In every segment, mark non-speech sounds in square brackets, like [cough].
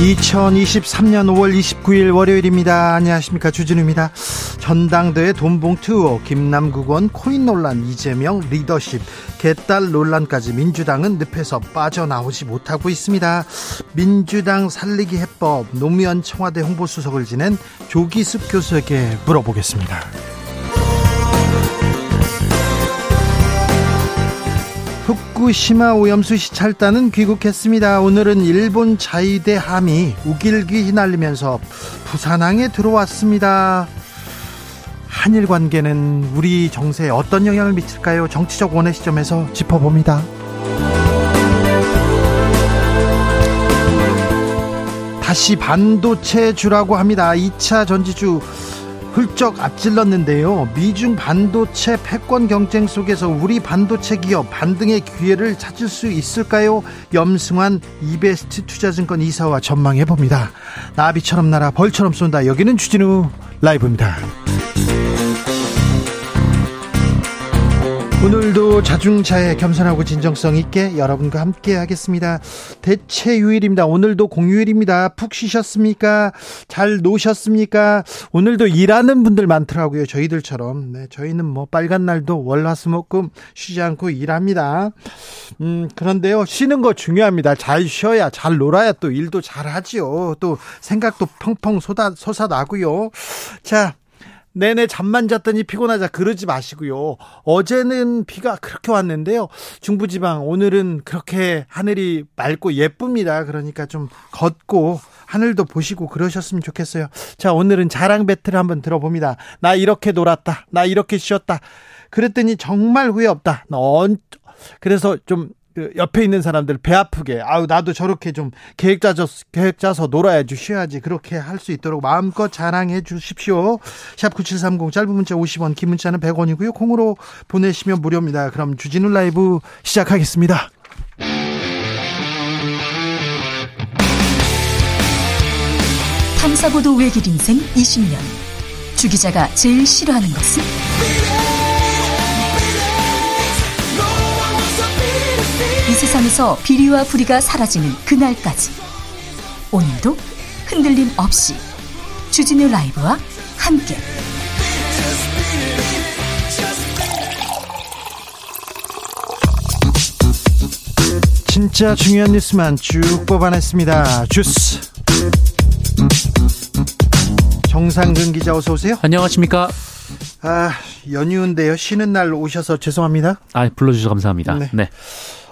2023년 5월 29일 월요일입니다. 안녕하십니까. 주진우입니다. 전당대회 돈봉투 의혹, 김남국 원 코인 논란, 이재명 리더십, 개딸 논란까지 민주당은 늪에서 빠져나오지 못하고 있습니다. 민주당 살리기 해법, 노무현 청와대 홍보수석을 지낸 조기숙 교수에게 물어보겠습니다. 후쿠시마 오염수 시찰단은 귀국했습니다. 오늘은 일본 자위대 함이 우길기 휘날리면서 부산항에 들어왔습니다. 한일 관계는 우리 정세에 어떤 영향을 미칠까요? 정치적 원의 시점에서 짚어봅니다. 다시 반도체 주라고 합니다. 2차 전지주 훌쩍 앞질렀는데요. 미중 반도체 패권 경쟁 속에서 우리 반도체 기업 반등의 기회를 찾을 수 있을까요? 염승환 이베스트 투자증권 이사와 전망해 봅니다. 나비처럼 날아 벌처럼 쏜다. 여기는 주진우 라이브입니다. 오늘도 자중차에 겸손하고 진정성 있게 여러분과 함께 하겠습니다. 대체휴일입니다. 오늘도 공휴일입니다. 푹 쉬셨습니까? 잘 노셨습니까? 오늘도 일하는 분들 많더라고요. 저희들처럼. 네, 저희는 뭐 빨간 날도 월화수목금 쉬지 않고 일합니다. 음, 그런데요. 쉬는 거 중요합니다. 잘 쉬어야 잘 놀아야 또 일도 잘 하지요. 또 생각도 펑펑 쏟아 솟아나고요. 자, 내내 잠만 잤더니 피곤하자 그러지 마시고요. 어제는 비가 그렇게 왔는데요. 중부지방 오늘은 그렇게 하늘이 맑고 예쁩니다. 그러니까 좀 걷고 하늘도 보시고 그러셨으면 좋겠어요. 자, 오늘은 자랑 배틀 한번 들어봅니다. 나 이렇게 놀았다. 나 이렇게 쉬었다. 그랬더니 정말 후회 없다. 넌 그래서 좀 그 옆에 있는 사람들 배 아프게 아우 나도 저렇게 좀 계획 짜서 계획 짜서 놀아야지 쉬어야지 그렇게 할 수 있도록 마음껏 자랑해 주십시오. 샵 9730 짧은 문자 50원 긴 문자는 100원이고요. 콩으로 보내시면 무료입니다. 그럼 주진우 라이브 시작하겠습니다. 탐사보도 외길 인생 20년 주 기자가 제일 싫어하는 것은? 세상에서 비리와 부리가 사라지는 그날까지 오늘도 흔들림 없이 주진우 라이브와 함께 진짜 중요한 뉴스만 쭉 뽑아냈습니다. 주스 정상근 기자 어서 오세요. 안녕하십니까? 아 연휴인데요. 쉬는 날 오셔서 죄송합니다. 아 불러주셔서 감사합니다. 네. 네.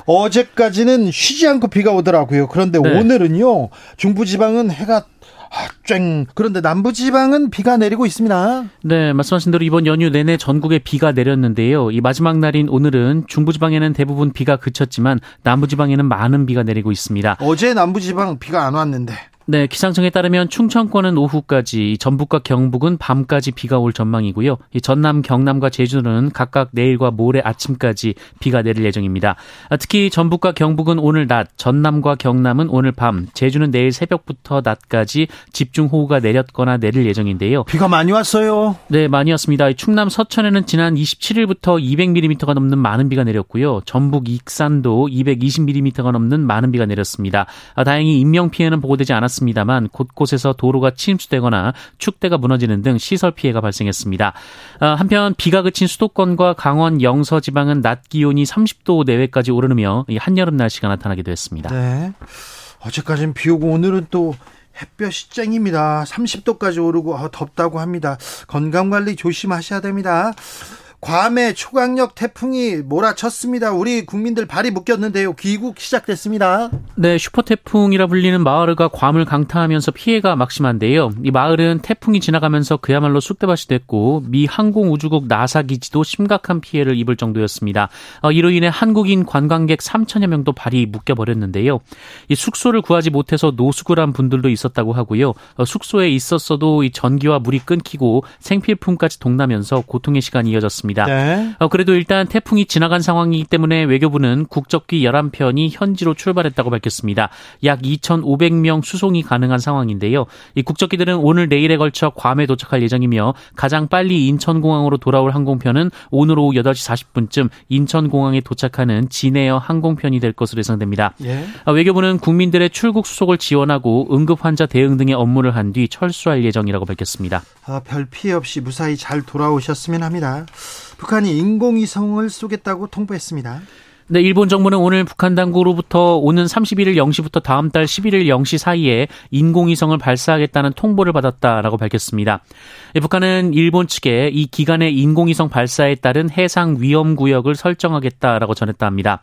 어제까지는 쉬지 않고 비가 오더라고요. 그런데 네. 오늘은요, 중부지방은 해가 아, 쨍. 그런데 남부지방은 비가 내리고 있습니다. 네, 말씀하신 대로 이번 연휴 내내 전국에 비가 내렸는데요. 이 마지막 날인 오늘은 중부지방에는 대부분 비가 그쳤지만 남부지방에는 많은 비가 내리고 있습니다. 어제 남부지방 비가 안 왔는데. 네, 기상청에 따르면 충청권은 오후까지, 전북과 경북은 밤까지 비가 올 전망이고요. 이 전남, 경남과 제주는 각각 내일과 모레 아침까지 비가 내릴 예정입니다. 아, 특히 전북과 경북은 오늘 낮, 전남과 경남은 오늘 밤, 제주는 내일 새벽부터 낮까지 집중호우가 내렸거나 내릴 예정인데요. 비가 많이 왔어요. 네, 많이 왔습니다. 충남 서천에는 지난 27일부터 200mm가 넘는 많은 비가 내렸고요. 전북 익산도 220mm가 넘는 많은 비가 내렸습니다. 아, 다행히 인명 피해는 보고되지 않았습니다. 않았습니다만 곳곳에서 도로가 침수되거나 축대가 무너지는 등 시설 피해가 발생했습니다. 아, 한편 비가 그친 수도권과 강원 영서 지방은 낮 기온이 30도 내외까지 오르며 한여름 날씨가 나타나기도 했습니다. 네. 어제까지는 비 오고 오늘은 또 햇볕이 쨍입니다. 30도까지 오르고 아, 덥다고 합니다. 건강 관리 조심하셔야 됩니다. 괌에 초강력 태풍이 몰아쳤습니다. 우리 국민들 발이 묶였는데요. 귀국 시작됐습니다. 네, 슈퍼 태풍이라 불리는 마을가 괌을 강타하면서 피해가 막심한데요. 이 마을은 태풍이 지나가면서 그야말로 쑥대밭이 됐고 미 항공우주국 나사 기지도 심각한 피해를 입을 정도였습니다. 어, 이로 인해 한국인 관광객 3천여 명도 발이 묶여 버렸는데요. 이 숙소를 구하지 못해서 노숙을 한 분들도 있었다고 하고요. 어, 숙소에 있었어도 이 전기와 물이 끊기고 생필품까지 동나면서 고통의 시간이 이어졌습니다. 네. 어, 그래도 일단 태풍이 지나간 상황이기 때문에 외교부는 국적기 11편이 현지로 출발했다고 밝혔습니다. 약 2,500명 수송이 가능한 상황인데요. 이 국적기들은 오늘 내일에 걸쳐 괌에 도착할 예정이며 가장 빨리 인천공항으로 돌아올 항공편은 오늘 오후 8시 40분쯤 인천공항에 도착하는 진에어 항공편이 될 것으로 예상됩니다. 예. 어, 외교부는 국민들의 출국 수속을 지원하고 응급 환자 대응 등의 업무를 한 뒤 철수할 예정이라고 밝혔습니다. 아, 별 피해 없이 무사히 잘 돌아오셨으면 합니다. 북한이 인공위성을 쏘겠다고 통보했습니다. 네, 일본 정부는 오늘 북한 당국으로부터 오는 31일 0시부터 다음 달 11일 0시 사이에 인공위성을 발사하겠다는 통보를 받았다라고 밝혔습니다. 북한은 일본 측에 이 기간의 인공위성 발사에 따른 해상 위험 구역을 설정하겠다라고 전했다 합니다.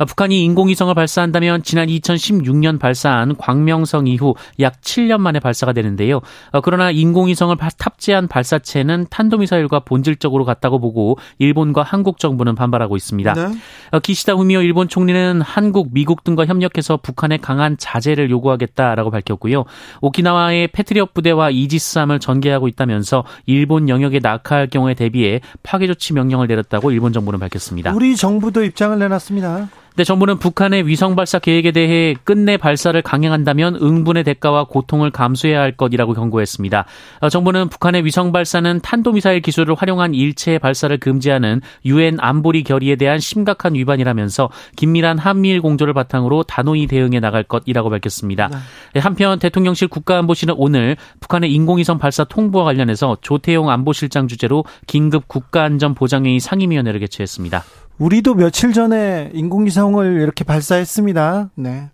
어, 북한이 인공위성을 발사한다면 지난 2016년 발사한 광명성 이후 약 7년 만에 발사가 되는데요. 어, 그러나 인공위성을 탑재한 발사체는 탄도미사일과 본질적으로 같다고 보고 일본과 한국 정부는 반발하고 있습니다. 네. 어, 기시다 후미오 일본 총리는 한국, 미국 등과 협력해서 북한의 강한 자제를 요구하겠다라고 밝혔고요. 오키나와의 패트리엇 부대와 이지스함을 전개하고 있다면서 일본 영역에 낙하할 경우에 대비해 파괴 조치 명령을 내렸다고 일본 정부는 밝혔습니다. 우리 정부도 입장을 내놨습니다. 네, 정부는 북한의 위성 발사 계획에 대해 끝내 발사를 강행한다면 응분의 대가와 고통을 감수해야 할 것이라고 경고했습니다. 어, 정부는 북한의 위성 발사는 탄도미사일 기술을 활용한 일체의 발사를 금지하는 유엔 안보리 결의에 대한 심각한 위반이라면서 긴밀한 한미일 공조를 바탕으로 단호히 대응해 나갈 것이라고 밝혔습니다. 네. 네 한편 대통령실 국가안보실은 오늘 북한의 인공위성 발사 통보와 관련해서 조태용 안보실장 주재로 긴급 국가안전보장회의 상임위원회를 개최했습니다. 우리도 며칠 전에 인공위성을 이렇게 발사했습니다. 네.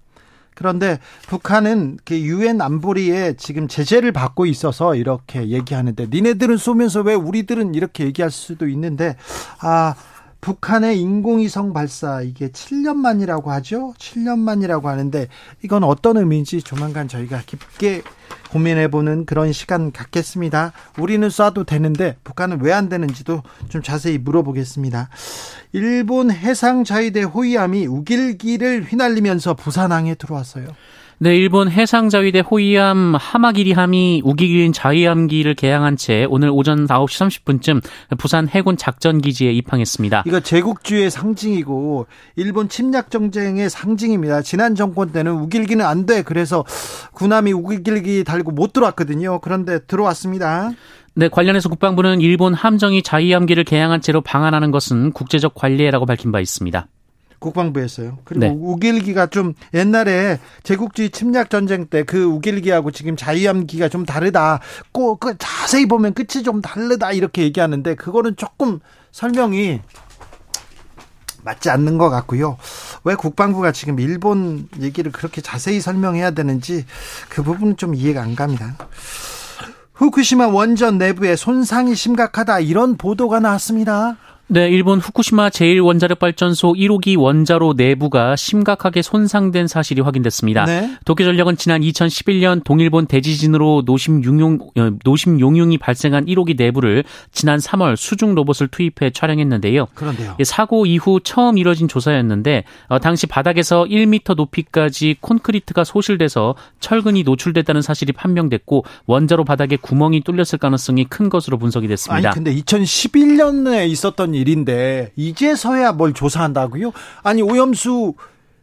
그런데 북한은 그 유엔 안보리에 지금 제재를 받고 있어서 이렇게 얘기하는데 니네들은 쏘면서 왜 우리들은 이렇게 얘기할 수도 있는데 아 북한의 인공위성 발사 이게 7년 만이라고 하죠. 7년 만이라고 하는데 이건 어떤 의미인지 조만간 저희가 깊게 고민해보는 그런 시간 갖겠습니다. 우리는 쏴도 되는데 북한은 왜 안 되는지도 좀 자세히 물어보겠습니다. 일본 해상자위대 호위함이 우길기를 휘날리면서 부산항에 들어왔어요. 네, 일본 해상자위대 호위함 하마기리함이 우기기인 자위함기를 개항한 채 오늘 오전 9시 30분쯤 부산 해군 작전기지에 입항했습니다. 이거 제국주의 상징이고 일본 침략 정쟁의 상징입니다. 지난 정권 때는 우길기는 안 돼. 그래서 군함이 우길기 달고 못 들어왔거든요. 그런데 들어왔습니다. 네, 관련해서 국방부는 일본 함정이 자위함기를 개항한 채로 방한하는 것은 국제적 관례라고 밝힌 바 있습니다. 국방부였어요. 그리고 네. 우길기가 좀 옛날에 제국주의 침략 전쟁 때 그 우길기하고 지금 자유함기가 좀 다르다. 꼭 그 자세히 보면 끝이 좀 다르다 이렇게 얘기하는데 그거는 조금 설명이 맞지 않는 것 같고요. 왜 국방부가 지금 일본 얘기를 그렇게 자세히 설명해야 되는지 그 부분은 좀 이해가 안 갑니다. 후쿠시마 원전 내부에 손상이 심각하다 이런 보도가 나왔습니다. 네, 일본 후쿠시마 제1원자력발전소 1호기 원자로 내부가 심각하게 손상된 사실이 확인됐습니다. 네. 도쿄전력은 지난 2011년 동일본 대지진으로 노심 용융 어, 노심 용융이 발생한 1호기 내부를 지난 3월 수중 로봇을 투입해 촬영했는데요. 그런데요. 사고 이후 처음 이뤄진 조사였는데 어, 당시 바닥에서 1m 높이까지 콘크리트가 소실돼서 철근이 노출됐다는 사실이 판명됐고 원자로 바닥에 구멍이 뚫렸을 가능성이 큰 것으로 분석이 됐습니다. 아니 근데 2011년에 있었던 일인데 이제서야 뭘 조사한다고요? 아니 오염수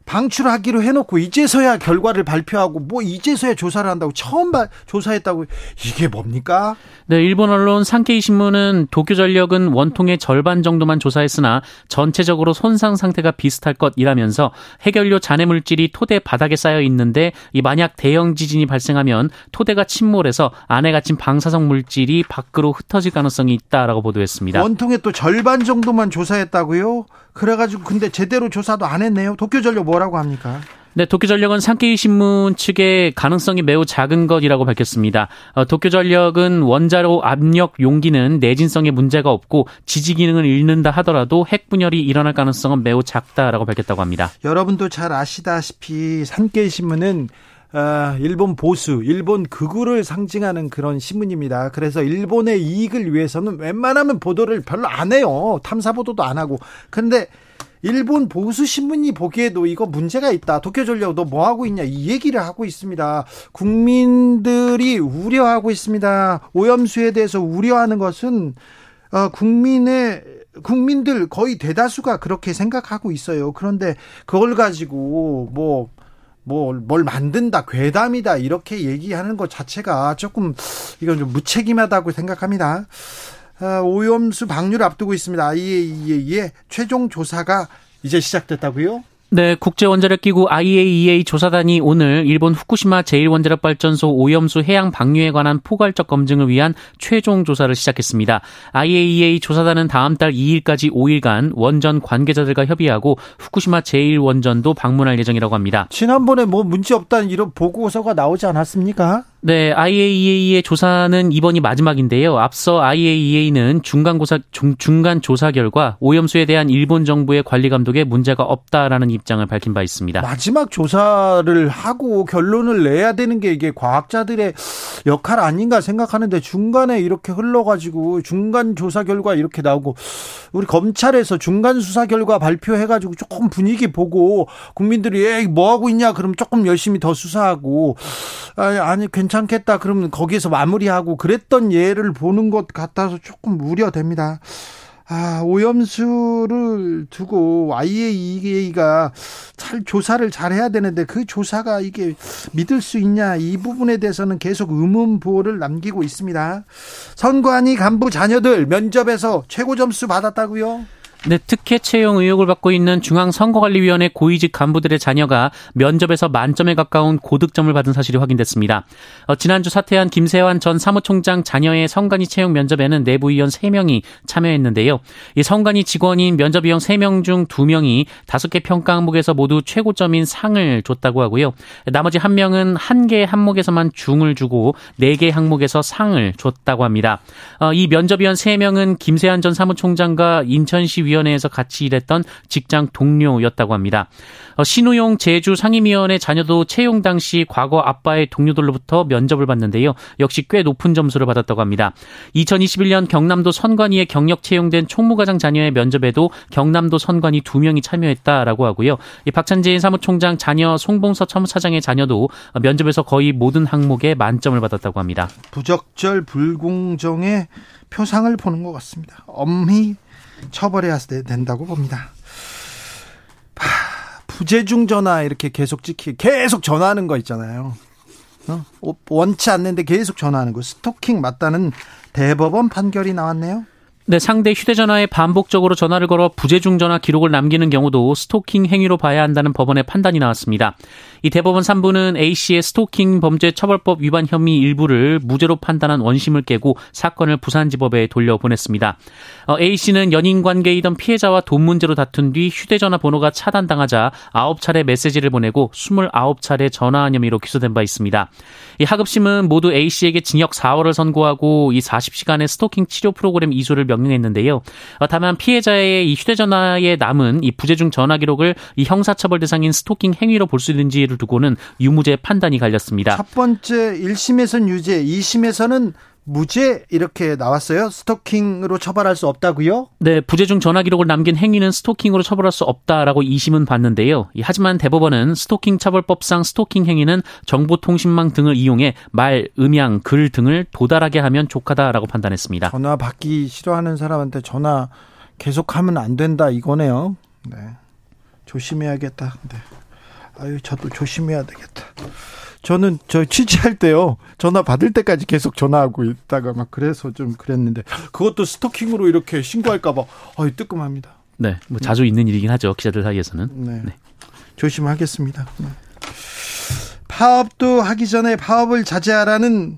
방출하기로 해놓고 이제서야 결과를 발표하고 뭐 이제서야 조사를 한다고 처음 바, 조사했다고 이게 뭡니까? 네, 일본 언론 산케이 신문은 도쿄 전력은 원통의 절반 정도만 조사했으나 전체적으로 손상 상태가 비슷할 것이라면서 해결료 잔해 물질이 토대 바닥에 쌓여 있는데 이 만약 대형 지진이 발생하면 토대가 침몰해서 안에 갇힌 방사성 물질이 밖으로 흩어질 가능성이 있다라고 보도했습니다. 원통의 또 절반 정도만 조사했다고요? 그래가지고 근데 제대로 조사도 안 했네요. 도쿄전력 뭐라고 합니까? 네, 도쿄전력은 산케이 신문 측의 가능성이 매우 작은 것이라고 밝혔습니다. 어, 도쿄전력은 원자로 압력 용기는 내진성에 문제가 없고 지지 기능을 잃는다 하더라도 핵 분열이 일어날 가능성은 매우 작다라고 밝혔다고 합니다. 여러분도 잘 아시다시피 산케이 신문은 어, 일본 보수, 일본 극우를 상징하는 그런 신문입니다. 그래서 일본의 이익을 위해서는 웬만하면 보도를 별로 안 해요. 탐사 보도도 안 하고. 근데 일본 보수 신문이 보기에도 이거 문제가 있다. 도쿄 전력 너뭐 하고 있냐 이 얘기를 하고 있습니다. 국민들이 우려하고 있습니다. 오염수에 대해서 우려하는 것은 어, 국민의 국민들 거의 대다수가 그렇게 생각하고 있어요. 그런데 그걸 가지고 뭐 뭐, 뭘 만든다, 괴담이다, 이렇게 얘기하는 것 자체가 조금, 이건 좀 무책임하다고 생각합니다. 아, 오염수 방류를 앞두고 있습니다. IAEA의 최종 조사가 이제 시작됐다고요? 네, 국제원자력기구 IAEA 조사단이 오늘 일본 후쿠시마 제1원자력발전소 오염수 해양 방류에 관한 포괄적 검증을 위한 최종 조사를 시작했습니다. IAEA 조사단은 다음 달 2일까지 5일간 원전 관계자들과 협의하고 후쿠시마 제1원전도 방문할 예정이라고 합니다. 지난번에 뭐 문제 없다는 이런 보고서가 나오지 않았습니까? 네, IAEA의 조사는 이번이 마지막인데요. 앞서 IAEA는 중간 고사 중, 중간 조사 결과 오염수에 대한 일본 정부의 관리 감독에 문제가 없다라는 입장을 밝힌 바 있습니다. 마지막 조사를 하고 결론을 내야 되는 게 이게 과학자들의 역할 아닌가 생각하는데 중간에 이렇게 흘러가지고 중간 조사 결과 이렇게 나오고 우리 검찰에서 중간 수사 결과 발표해가지고 조금 분위기 보고 국민들이 에이 뭐 하고 있냐 그럼 조금 열심히 더 수사하고 아니, 아니 괜찮 겠다 그러면 거기에서 마무리하고 그랬던 예를 보는 것 같아서 조금 우려됩니다. 아, 오염수를 두고 IAEA가 잘 조사를 잘 해야 되는데 그 조사가 이게 믿을 수 있냐 이 부분에 대해서는 계속 의문부호를 남기고 있습니다. 선관위 간부 자녀들 면접에서 최고 점수 받았다고요? 네, 특혜 채용 의혹을 받고 있는 중앙선거관리위원회 고위직 간부들의 자녀가 면접에서 만점에 가까운 고득점을 받은 사실이 확인됐습니다. 어, 지난주 사퇴한 김세환 전 사무총장 자녀의 선관위 채용 면접에는 내부위원 3명이 참여했는데요. 이 선관위 직원인 면접위원 3명 중 2명이 5개 평가 항목에서 모두 최고점인 상을 줬다고 하고요. 나머지 1명은 1개 항목에서만 중을 주고 4개 항목에서 상을 줬다고 합니다. 어, 이 면접위원 3명은 김세환 전 사무총장과 인천시 위 위원회에서 같이 일했던 직장 동료였다고 합니다. 어, 신우용 제주 상임위원회 자녀도 채용 당시 과거 아빠의 동료들로부터 면접을 봤는데요. 역시 꽤 높은 점수를 받았다고 합니다. 2021년 경남도 선관위에 경력 채용된 총무과장 자녀의 면접에도 경남도 선관위 2명이 참여했다라고 하고요. 박찬재 사무총장 자녀 송봉서 첨사장의 자녀도 면접에서 거의 모든 항목에 만점을 받았다고 합니다. 부적절 불공정의 표상을 보는 것 같습니다. 엄히 처벌해야 된다고 봅니다. 부재중 전화 이렇게 계속 찍히 계속 전화하는 거 있잖아요. 어? 원치 않는데 계속 전화하는 거 스토킹 맞다는 대법원 판결이 나왔네요. 네, 상대 휴대전화에 반복적으로 전화를 걸어 부재중 전화 기록을 남기는 경우도 스토킹 행위로 봐야 한다는 법원의 판단이 나왔습니다. 이 대법원 3부는 A씨의 스토킹 범죄 처벌법 위반 혐의 일부를 무죄로 판단한 원심을 깨고 사건을 부산지법에 돌려보냈습니다. 어, A씨는 연인 관계이던 피해자와 돈 문제로 다툰 뒤 휴대전화 번호가 차단당하자 9차례 메시지를 보내고 29차례 전화한 혐의로 기소된 바 있습니다. 이 하급심은 모두 A씨에게 징역 4월을 선고하고 이 40시간의 스토킹 치료 프로그램 이수를 명령했는데요. 어, 다만 피해자의 이 휴대전화에 남은 이 부재중 전화 기록을 이 형사처벌 대상인 스토킹 행위로 볼 수 있는지를 두고는 유무죄 판단이 갈렸습니다. 첫 번째 1심에서는 유죄, 2심에서는 무죄 이렇게 나왔어요. 스토킹으로 처벌할 수 없다고요? 네, 부재중 전화 기록을 남긴 행위는 스토킹으로 처벌할 수 없다라고 2심은 봤는데요. 하지만 대법원은 스토킹 처벌법상 스토킹 행위는 정보통신망 등을 이용해 말, 음향, 글 등을 도달하게 하면 족하다라고 판단했습니다. 전화 받기 싫어하는 사람한테 전화 계속하면 안 된다 이거네요. 네. 조심해야겠다. 네. 아유, 저도 조심해야 되겠다. 저는 저 취재할 때요 전화 받을 때까지 계속 전화하고 있다가 막 그래서 좀 그랬는데 그것도 스토킹으로 이렇게 신고할까봐 어이 뜨끔합니다. 네, 뭐 자주 있는 일이긴 하죠 기자들 사이에서는. 네, 네. 조심하겠습니다. 네. 파업도 하기 전에 파업을 자제하라는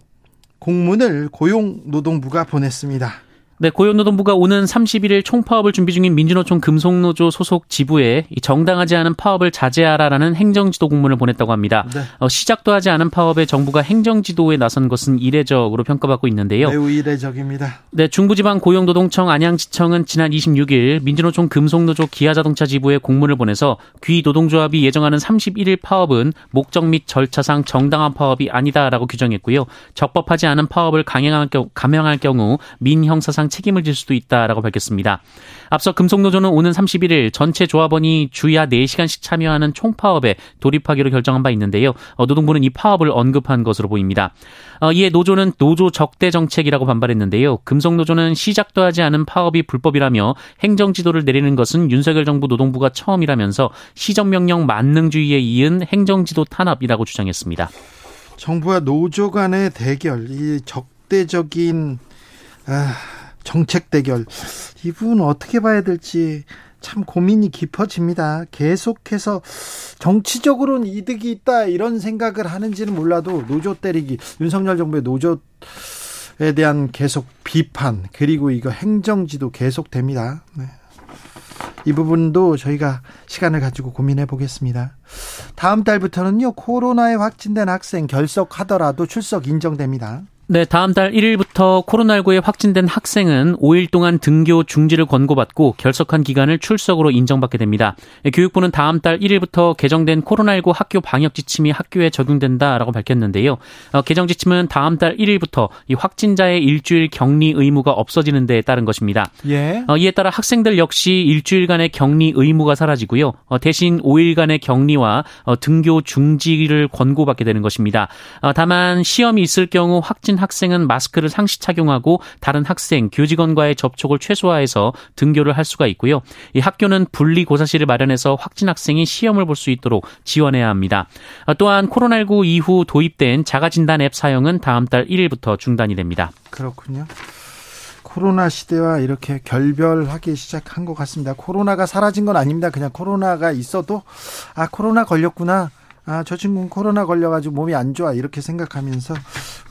공문을 고용노동부가 보냈습니다. 네, 고용노동부가 오는 31일 총파업을 준비 중인 민주노총 금속노조 소속 지부에 정당하지 않은 파업을 자제하라라는 행정지도 공문을 보냈다고 합니다. 네. 어, 시작도 하지 않은 파업에 정부가 행정지도에 나선 것은 이례적으로 평가받고 있는데요. 매우 이례적입니다. 네, 중부지방 고용노동청 안양지청은 지난 26일 민주노총 금속노조 기아자동차 지부에 공문을 보내서 귀 노동조합이 예정하는 31일 파업은 목적 및 절차상 정당한 파업이 아니다라고 규정했고요. 적법하지 않은 파업을 강행할 경우, 감행할 경우 민형사상 배상 책임을 질 수도 있다라고 밝혔습니다. 앞서 금속노조는 오는 31일 전체 조합원이 주야 4시간씩 참여하는 총파업에 돌입하기로 결정한 바 있는데요. 어, 노동부는 이 파업을 언급한 것으로 보입니다. 어, 이에 노조는 노조 적대 정책이라고 반발했는데요. 금속노조는 시작도 하지 않은 파업이 불법이라며 행정 지도를 내리는 것은 윤석열 정부 노동부가 처음이라면서 시정명령 만능주의에 이은 행정지도 탄압이라고 주장했습니다. 정부와 노조 간의 대결, 이 적대적인 아, 정책 대결 이 부분 어떻게 봐야 될지 참 고민이 깊어집니다. 계속해서 정치적으로는 이득이 있다 이런 생각을 하는지는 몰라도 노조 때리기 윤석열 정부의 노조에 대한 계속 비판 그리고 이거 행정지도 계속됩니다. 네. 이 부분도 저희가 시간을 가지고 고민해 보겠습니다. 다음 달부터는요 코로나에 확진된 학생 결석하더라도 출석 인정됩니다. 네, 다음 달 1일부터 코로나19에 확진된 학생은 5일 동안 등교 중지를 권고받고 결석한 기간을 출석으로 인정받게 됩니다. 네, 교육부는 다음 달 1일부터 개정된 코로나19 학교 방역 지침이 학교에 적용된다라고 밝혔는데요. 어, 개정 지침은 다음 달 1일부터 이 확진자의 일주일 격리 의무가 없어지는 데에 따른 것입니다. 예. 어, 이에 따라 학생들 역시 일주일간의 격리 의무가 사라지고요. 어, 대신 5일간의 격리와 어, 등교 중지를 권고받게 되는 것입니다. 어, 다만 시험이 있을 경우 확진 학생은 마스크를 상시 착용하고 다른 학생, 교직원과의 접촉을 최소화해서 등교를 할 수가 있고요. 이 학교는 분리 고사실을 마련해서 확진 학생이 시험을 볼 수 있도록 지원해야 합니다. 또한 코로나19 이후 도입된 자가진단 앱 사용은 다음 달 1일부터 중단이 됩니다. 그렇군요. 코로나 시대와 이렇게 결별하기 시작한 것 같습니다. 코로나가 사라진 건 아닙니다. 그냥 코로나가 있어도 아 코로나 걸렸구나. 아, 저 친구는 코로나 걸려가지고 몸이 안 좋아. 이렇게 생각하면서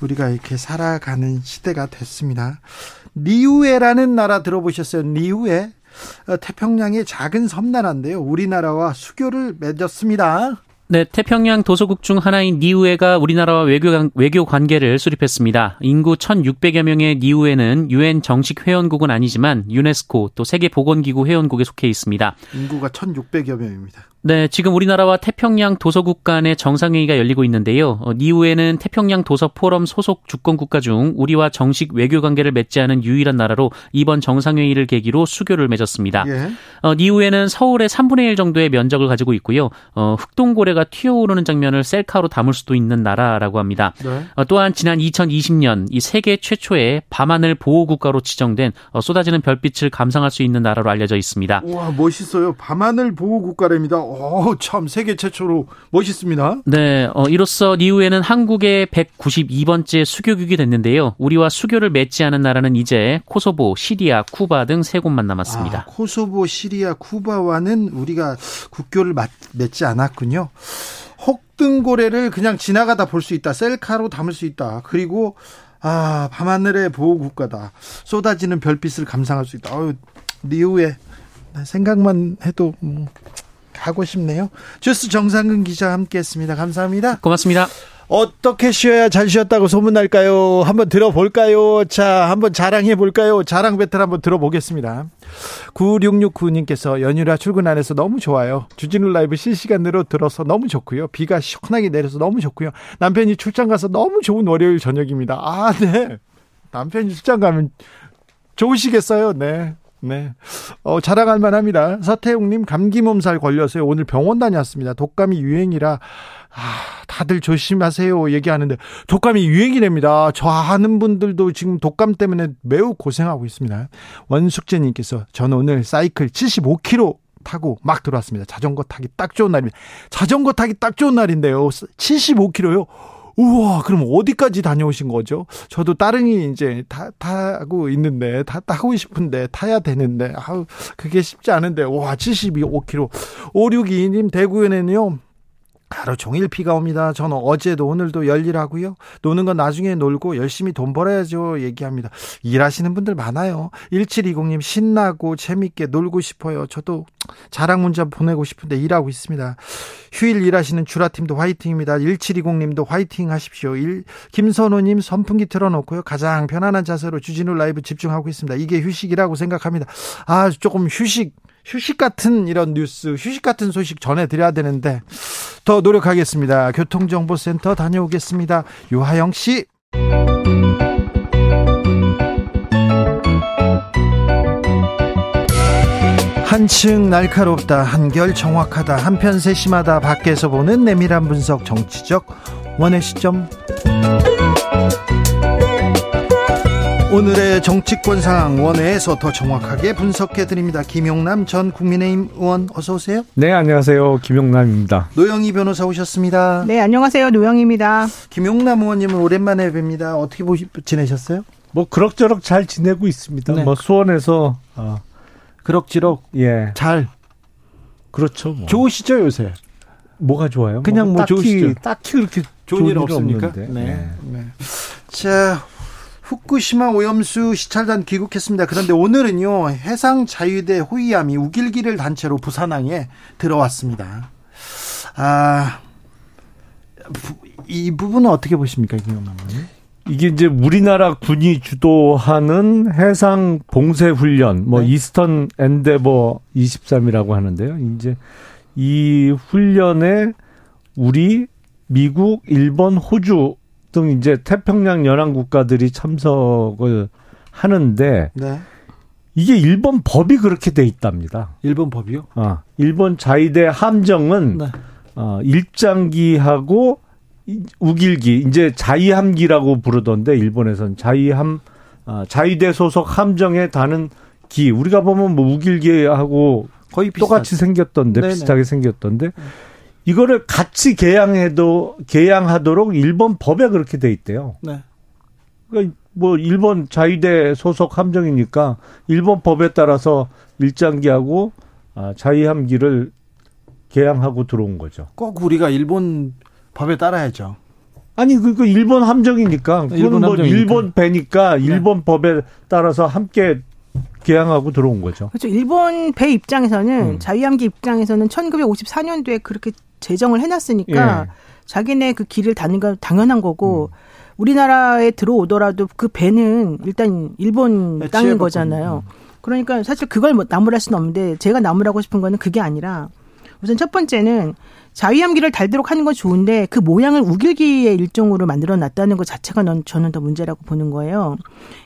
우리가 이렇게 살아가는 시대가 됐습니다. 니우에라는 나라 들어보셨어요? 니우에? 어, 태평양의 작은 섬나라인데요. 우리나라와 수교를 맺었습니다. 네, 태평양 도서국 중 하나인 니우에가 우리나라와 외교, 외교 관계를 수립했습니다. 인구 1,600여 명의 니우에는 유엔 정식 회원국은 아니지만 유네스코 또 세계보건기구 회원국에 속해 있습니다. 인구가 1,600여 명입니다. 네, 지금 우리나라와 태평양 도서국 간의 정상회의가 열리고 있는데요. 어, 이후에는 태평양 도서 포럼 소속 주권 국가 중 우리와 정식 외교 관계를 맺지 않은 유일한 나라로 이번 정상회의를 계기로 수교를 맺었습니다. 예. 어, 이후에는 서울의 3분의 1 정도의 면적을 가지고 있고요. 어, 흑동고래가 튀어오르는 장면을 셀카로 담을 수도 있는 나라라고 합니다. 네. 어, 또한 지난 2020년 이 세계 최초의 밤하늘 보호 국가로 지정된 어, 쏟아지는 별빛을 감상할 수 있는 나라로 알려져 있습니다. 와 멋있어요. 밤하늘 보호 국가랍니다. 어, 참 세계 최초로 멋있습니다. 네, 어, 이로써 이후에는 한국의 192번째 수교국이 됐는데요. 우리와 수교를 맺지 않은 나라는 이제 코소보, 시리아, 쿠바 등 세 곳만 남았습니다. 아, 코소보, 시리아, 쿠바와는 우리가 국교를 맺지 않았군요. 혹등고래를 그냥 지나가다 볼 수 있다. 셀카로 담을 수 있다. 그리고 아, 밤하늘의 보호국가다. 쏟아지는 별빛을 감상할 수 있다. 어유, 리우에 생각만 해도 뭐 가고 싶네요. 주스 정상근 기자 함께했습니다. 감사합니다. 고맙습니다. 어떻게 쉬어야 잘 쉬었다고 소문날까요? 한번 들어볼까요? 자, 한번 자랑해 볼까요? 자랑 배틀 한번 들어보겠습니다. 9669님께서 연휴라 출근 안 해서 너무 좋아요. 주진우 라이브 실시간으로 들어서 너무 좋고요. 비가 시원하게 내려서 너무 좋고요. 남편이 출장 가서 너무 좋은 월요일 저녁입니다. 아, 네. 남편이 출장 가면 좋으시겠어요? 네. 네. 어, 자랑할 만합니다. 서태웅님 감기 몸살 걸려서요. 오늘 병원 다녔습니다. 독감이 유행이라 아, 다들 조심하세요. 얘기하는데 독감이 유행이랍니다. 저 아는 분들도 지금 독감 때문에 매우 고생하고 있습니다. 원숙재님께서 저는 오늘 사이클 75km 타고 막 들어왔습니다. 자전거 타기 딱 좋은 날입니다. 자전거 타기 딱 좋은 날인데요. 75km요. 우와, 그럼 어디까지 다녀오신 거죠? 저도 따릉이 이제 타, 타고 있는데, 타, 타고 싶은데, 타야 되는데, 아우, 그게 쉽지 않은데, 와, 72, 5km. 5622님, 대구에는요, 하루 종일 비가 옵니다. 저는 어제도 오늘도 열일하고요. 노는 건 나중에 놀고 열심히 돈 벌어야죠. 얘기합니다. 일하시는 분들 많아요. 1720님 신나고 재밌게 놀고 싶어요. 저도 자랑 문자 보내고 싶은데 일하고 있습니다. 휴일 일하시는 주라팀도 화이팅입니다. 1720님도 화이팅 하십시오. 일, 김선호님 선풍기 틀어놓고요. 가장 편안한 자세로 주진우 라이브 집중하고 있습니다. 이게 휴식이라고 생각합니다. 아, 조금 휴식 휴식 같은 이런 뉴스, 휴식 같은 소식 전해드려야 되는데 더 노력하겠습니다. 교통정보센터 다녀오겠습니다. 유하영 씨. 한층 날카롭다, 한결 정확하다, 한편 세심하다, 밖에서 보는 내밀한 분석, 정치적 원의 시점. 오늘의 정치권 상황 원회에서 더 정확하게 분석해 드립니다. 김용남 전 국민의힘 의원 어서 오세요. 네, 안녕하세요. 김용남입니다. 노영희 변호사 오셨습니다. 네, 안녕하세요. 노영입니다. 김용남 의원님은 오랜만에 뵙니다. 어떻게 보시, 지내셨어요? 뭐 그럭저럭 잘 지내고 있습니다. 네. 뭐 수원에서 어. 그럭저럭 예. 잘 그렇죠. 뭐. 좋으시죠 요새? 뭐가 좋아요? 그냥 뭐, 뭐 딱히, 좋으시죠? 딱히 그렇게 좋은 일 없습니까? 네. 네. 네. 자, 후쿠시마 오염수 시찰단 귀국했습니다. 그런데 오늘은요 해상 자유대 호위함이 우길기를 단체로 부산항에 들어왔습니다. 아, 이 부분은 어떻게 보십니까, 김영남 의원? 이게 이제 우리나라 군이 주도하는 해상 봉쇄 훈련, 뭐 네. 이스턴 엔데버 23이라고 하는데요. 이제 이 훈련에 우리, 미국, 일본, 호주 등 이제 태평양 연안 국가들이 참석을 하는데 네. 이게 일본 법이 그렇게 돼 있답니다. 일본 법이요? 아, 일본 자위대 함정은 네. 어, 일장기하고 우길기 이제 자위함기라고 부르던데 일본에선 자위함 어, 자위대 소속 함정에 다는 기 우리가 보면 뭐 우길기하고 거의 비슷하죠. 똑같이 생겼던데 네네. 비슷하게 생겼던데 네. 이거를 같이 개양해도 개양하도록 일본 법에 그렇게 돼 있대요. 네. 그러니까 뭐 일본 자위대 소속 함정이니까 일본 법에 따라서 일장기하고 아, 자위함기를 개양하고 들어온 거죠. 꼭 우리가 일본 법에 따라야죠. 아니 그그 일본 함정이니까 일본 뭐 함정이니까. 일본 배니까 네. 일본 네. 법에 따라서 함께 개항하고 들어온 거죠. 그렇죠. 일본 배 입장에서는 음. 자위함기 입장에서는 1954년도에 그렇게 제정을 해놨으니까 예. 자기네 그 길을 다는 건 당연한 거고 음. 우리나라에 들어오더라도 그 배는 일단 일본 네, 땅인 거잖아요. 음. 그러니까 사실 그걸 뭐 나무랄 수는 없는데 제가 나무라고 싶은 거는 그게 아니라 우선 첫 번째는 자위함기를 달도록 하는 건 좋은데 그 모양을 우길기의 일종으로 만들어 놨다는 것 자체가 넌 저는 더 문제라고 보는 거예요.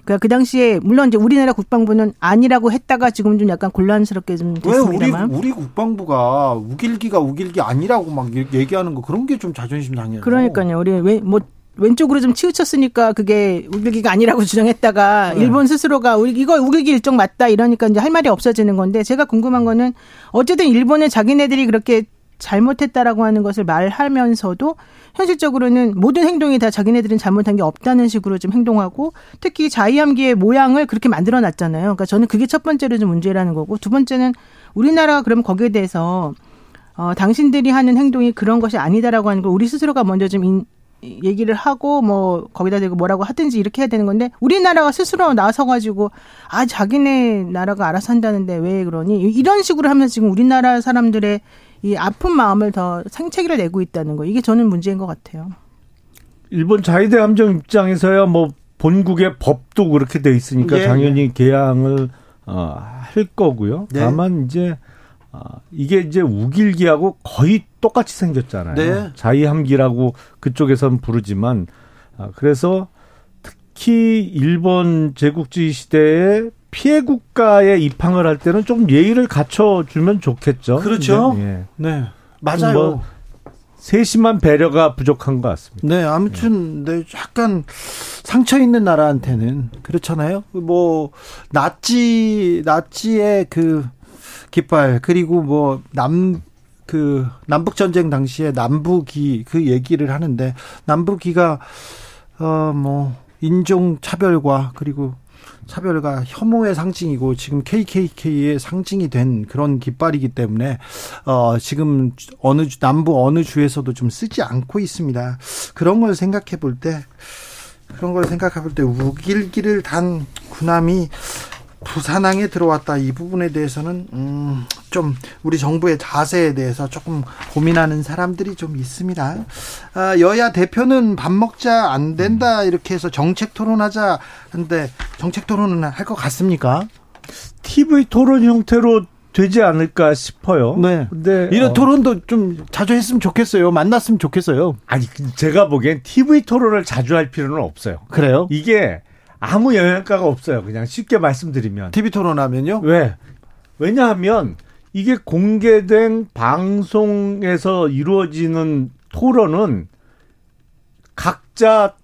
그러니까 그 당시에 물론 이제 우리나라 국방부는 아니라고 했다가 지금 좀 약간 곤란스럽게 좀 됐습니다만 왜 우리, 우리 국방부가 우길기가 우길기 아니라고 막 얘기하는 거 그런 게 좀 자존심 상해요. 그러니까요. 우리 왜 뭐 왼쪽으로 좀 치우쳤으니까 그게 우길기가 아니라고 [laughs] 주장했다가 네. 일본 스스로가 이거 우길기 일종 맞다 이러니까 이제 할 말이 없어지는 건데 제가 궁금한 거는 어쨌든 일본은 자기네들이 그렇게 잘못했다라고 하는 것을 말하면서도 현실적으로는 모든 행동이 다 자기네들은 잘못한 게 없다는 식으로 좀 행동하고 특히 자위함기의 모양을 그렇게 만들어 놨잖아요. 그러니까 저는 그게 첫 번째로 좀 문제라는 거고 두 번째는 우리나라가 그럼 거기에 대해서 어, 당신들이 하는 행동이 그런 것이 아니다라고 하는 걸 우리 스스로가 먼저 좀 인, 얘기를 하고 뭐 거기다 대고 뭐라고 하든지 이렇게 해야 되는 건데 우리나라가 스스로 나서 가지고 아 자기네 나라가 알아서 한다는데 왜 그러니 이런 식으로 하면서 지금 우리나라 사람들의 이 아픈 마음을 더 생채기를 내고 있다는 거 이게 저는 문제인 것 같아요. 일본 자위대 함정 입장에서야 뭐 본국의 법도 그렇게 돼 있으니까 네. 당연히 개항을 어, 할 거고요. 네. 다만 이제 어, 이게 이제 우길기하고 거의 똑같이 생겼잖아요. 네. 자위함기라고 그쪽에선 부르지만 아, 그래서 특히 일본 제국주의 시대에 피해 국가에 입항을 할 때는 좀 예의를 갖춰주면 좋겠죠. 그렇죠. 네, 네. 맞아요. 뭐 세심한 배려가 부족한 것 같습니다. 네, 아무튼 네, 약간 상처 있는 나라한테는 그렇잖아요. 뭐 나치 나치의 그 깃발 그리고 뭐 남 그 남북 전쟁 당시에 남북이 그 얘기를 하는데 남북이가 어 뭐 인종 차별과 그리고 차별과 혐오의 상징이고 지금 KKK의 상징이 된 그런 깃발이기 때문에 어 지금 어느 주, 남부 어느 주에서도 좀 쓰지 않고 있습니다. 그런 걸 생각해 볼 때 그런 걸 생각해 볼 때 우길기를 단 군함이 부산항에 들어왔다 이 부분에 대해서는 음, 좀 우리 정부의 자세에 대해서 조금 고민하는 사람들이 좀 있습니다. 아, 여야 대표는 밥 먹자 안 된다 이렇게 해서 정책 토론하자 하는데 정책 토론은 할 것 같습니까? TV 토론 형태로 되지 않을까 싶어요. 네. 근데 이런 어, 토론도 좀 자주 했으면 좋겠어요. 만났으면 좋겠어요. 아니 제가 보기엔 TV 토론을 자주 할 필요는 없어요. 그래요? 이게 아무 영향가가 없어요. 그냥 쉽게 말씀드리면. TV 토론하면요? 왜? 왜냐하면 이게 공개된 방송에서 이루어지는 토론은 각자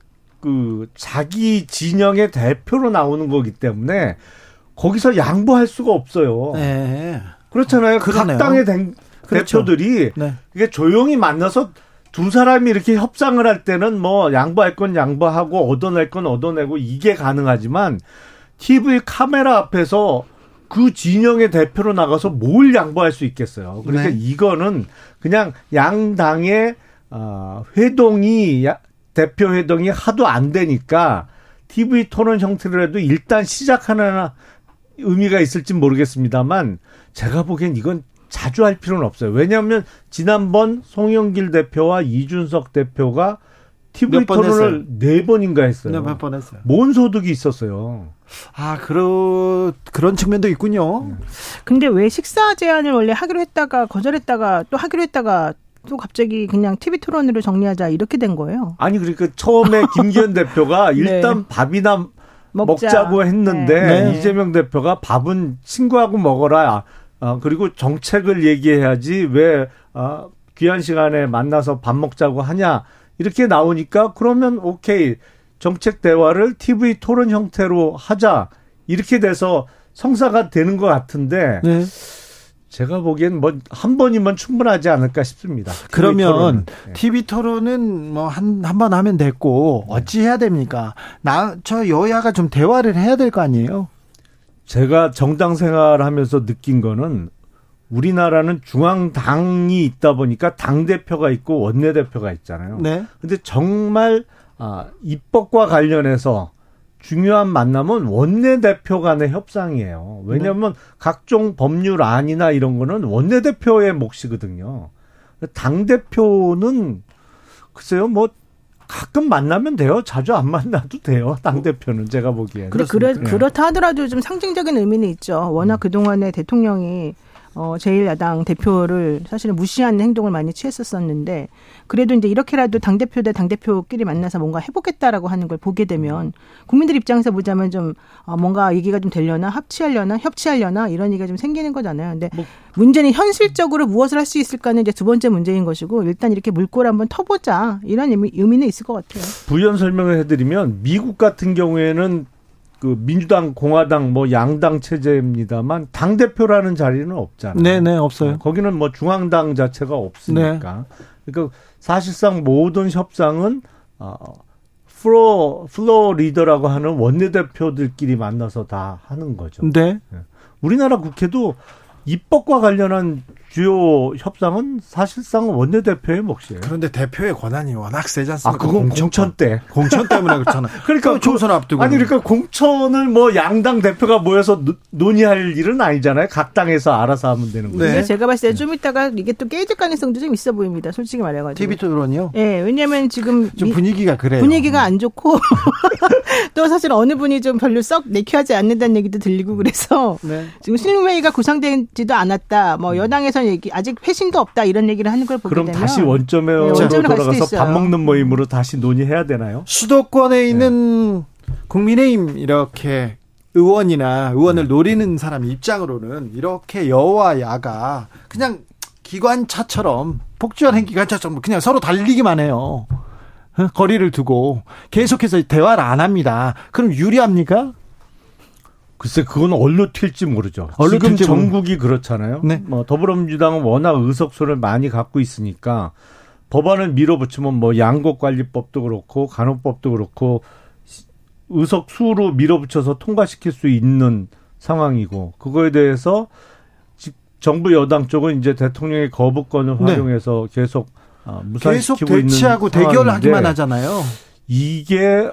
그 자기 진영의 대표로 나오는 거기 때문에 거기서 양보할 수가 없어요. 네. 그렇잖아요. 그러네요. 각 당의 대- 그렇죠. 대표들이 네. 이게 조용히 만나서 두 사람이 이렇게 협상을 할 때는 뭐 양보할 건 양보하고 얻어낼 건 얻어내고 이게 가능하지만 TV 카메라 앞에서 그 진영의 대표로 나가서 뭘 양보할 수 있겠어요. 그러니까 네. 이거는 그냥 양당의 어, 회동이 야- 대표 회동이 하도 안 되니까 TV 토론 형태로라도 일단 시작하는 의미가 있을지 모르겠습니다만 제가 보기엔 이건 자주 할 필요는 없어요. 왜냐하면 지난번 송영길 대표와 이준석 대표가 TV 토론을 네 번인가 했어요. 네, 몇번 했어요. 뭔 소득이 있었어요. 아, 그런 그런 측면도 있군요. 근데 왜 식사 제한을 원래 하기로 했다가 거절했다가 또 하기로 했다가 또 갑자기 그냥 TV 토론으로 정리하자 이렇게 된 거예요. 아니 그러니까 처음에 [laughs] 김기현 대표가 네. 일단 밥이나 먹자. 먹자고 했는데 네. 이재명 대표가 밥은 친구하고 먹어라. 아, 그리고 정책을 얘기해야지 왜 아, 귀한 시간에 만나서 밥 먹자고 하냐 이렇게 나오니까 그러면 오케이 정책 대화를 TV 토론 형태로 하자 이렇게 돼서 성사가 되는 것 같은데 네. 제가 보기엔 뭐 한 번이면 충분하지 않을까 싶습니다. TV 그러면 토론은. 네. TV 토론은 뭐 한 한 번 하면 됐고 어찌 해야 됩니까? 나 저 여야가 좀 대화를 해야 될 거 아니에요? 제가 정당 생활하면서 느낀 거는 우리나라는 중앙당이 있다 보니까 당 대표가 있고 원내 대표가 있잖아요. 네. 근데 정말 아, 입법과 관련해서 중요한 만남은 원내 대표 간의 협상이에요. 왜냐하면 각종 법률안이나 이런 거는 원내 대표의 몫이거든요. 당 대표는 글쎄요, 뭐 가끔 만나면 돼요. 자주 안 만나도 돼요. 당 대표는 제가 보기에는. 네. 그렇다 하더라도 좀 상징적인 의미는 있죠. 워낙 그 동안에 대통령이 어, 제1야당 대표를 사실은 무시하는 행동을 많이 취했었었는데, 그래도 이제 이렇게라도 당대표 대 당대표끼리 만나서 뭔가 해보겠다라고 하는 걸 보게 되면, 국민들 입장에서 보자면 좀, 어, 뭔가 얘기가 좀 되려나, 합치하려나, 협치하려나, 이런 얘기가 좀 생기는 거잖아요. 근데 뭐 문제는 현실적으로 무엇을 할 수 있을까는 이제 두 번째 문제인 것이고, 일단 이렇게 물꼬를 한번 터보자, 이런 의미, 의미는 있을 것 같아요. 부연 설명을 해드리면 미국 같은 경우에는 그 민주당, 공화당, 뭐 양당 체제입니다만 당 대표라는 자리는 없잖아요. 네, 네, 없어요. 거기는 뭐 중앙당 자체가 없으니까. 그러니까 사실상 모든 협상은 어 플로 플로 리더라고 하는 원내 대표들끼리 만나서 다 하는 거죠. 네. 우리나라 국회도 입법과 관련한 주요 협상은 사실상 원내 대표의 몫이에요. 그런데 대표의 권한이 워낙 세지 아, 않습니까? 그건 공천 때. 공천 때문에 그렇잖아요. [laughs] 그러니까 또 총선 앞두고. 아니 그러니까 공천을 뭐 양당 대표가 모여서 노- 논의할 일은 아니잖아요. 각 당에서 알아서 하면 되는 거죠. 네. 제가 봤을 때좀 이따가 이게 또 깨질 가능성도 좀 있어 보입니다. 솔직히 말해가지고. TV 토론이요? 예, 왜냐면 지금 좀 이- 분위기가 그래요. 분위기가 안 좋고 [laughs] 또 사실 어느 분이 좀 별로 썩 내키하지 않는다는 얘기도 들리고 그래서 네. 지금 실무회의가 구성되지도 않았다. 뭐 여당에서 는 얘기 아직 회신도 없다 이런 얘기를 하는 걸 보게 그럼 되면 다시 원점으로 네, 원점으로 돌아가서 밥. 먹는 모임으로 다시 논의해야 되나요? 수도권에 있는 국민의힘 이렇게 의원이나 의원을 노리는 사람 입장으로는 이렇게 여와 야가 그냥 기관차처럼 폭주한 기관차처럼 그냥 서로 달리기만 해요. 어? 거리를 두고 계속해서 대화를 안 합니다. 그럼 유리합니까? 글쎄 그건 얼로 튈지 모르죠. 얼로 지금 튈지 전국이 그렇잖아요. 네. 뭐 더불어민주당은 워낙 의석수를 많이 갖고 있으니까 법안을 밀어붙이면 뭐 양곡관리법도 그렇고 간호법도 그렇고 의석 수로 밀어붙여서 통과시킬 수 있는 상황이고 그거에 대해서 정부 여당 쪽은 이제 대통령의 거부권을 네. 활용해서 계속 어, 무산시키고 계속 대치하고 대결하기만 하잖아요. 이게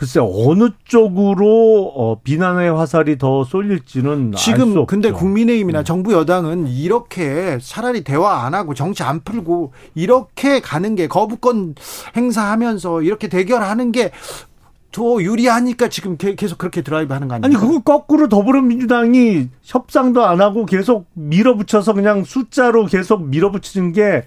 글쎄 어느 쪽으로 어, 비난의 화살이 더 쏠릴지는 지금 근데 국민의힘이나 음. 정부 여당은 이렇게 차라리 대화 안 하고 정치 안 풀고 이렇게 가는 게 거부권 행사하면서 이렇게 대결하는 게 더 유리하니까 지금 계속 그렇게 드라이브 하는 거 아니에요? 아니 그거 거꾸로 더불어민주당이 협상도 안 하고 계속 밀어붙여서 그냥 숫자로 계속 밀어붙이는 게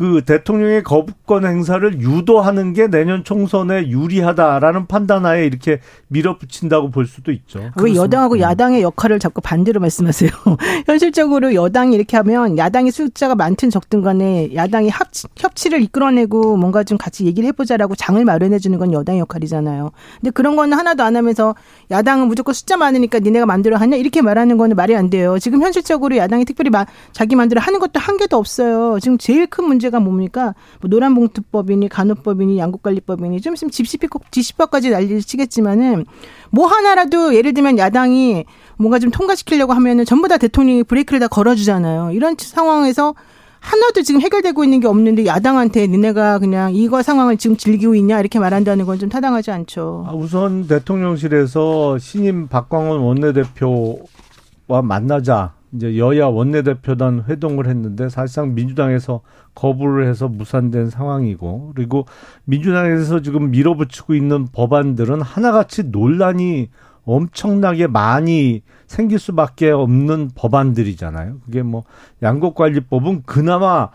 그 대통령의 거부권 행사를 유도하는 게 내년 총선에 유리하다라는 판단하에 이렇게 밀어붙인다고 볼 수도 있죠. 왜 여당하고 음. 야당의 역할을 자꾸 반대로 말씀하세요? [laughs] 현실적으로 여당이 이렇게 하면 야당이 숫자가 많든 적든 간에 야당이 합치, 협치를 이끌어내고 뭔가 좀 같이 얘기를 해보자라고 장을 마련해 주는 건 여당의 역할이잖아요. 근데 그런 거는 하나도 안 하면서 야당은 무조건 숫자 많으니까 니네가 만들어 하냐 이렇게 말하는 거는 말이 안 돼요. 지금 현실적으로 야당이 특별히 자기 만들어 하는 것도 한 개도 없어요. 지금 제일 큰 문제 문제가 뭡니까? 뭐 노란봉투법이니 간호법이니 양국관리법이니 좀 있으면 집시법, 집시법까지 난리를 치겠지만은 뭐 하나라도 예를 들면 야당이 뭔가 좀 통과시키려고 하면은 전부 다 대통령이 브레이크를 다 걸어주잖아요. 이런 상황에서 하나도 지금 해결되고 있는 게 없는데 야당한테 니네가 그냥 이거 상황을 지금 즐기고 있냐 이렇게 말한다는 건 좀 타당하지 않죠. 아, 우선 대통령실에서 신임 박광원 원내대표와 만나자 이제 여야 원내대표단 회동을 했는데 사실상 민주당에서 거부를 해서 무산된 상황이고 그리고 민주당에서 지금 밀어붙이고 있는 법안들은 하나같이 논란이 엄청나게 많이 생길 수밖에 없는 법안들이잖아요. 그게 뭐 양곡관리법은 그나마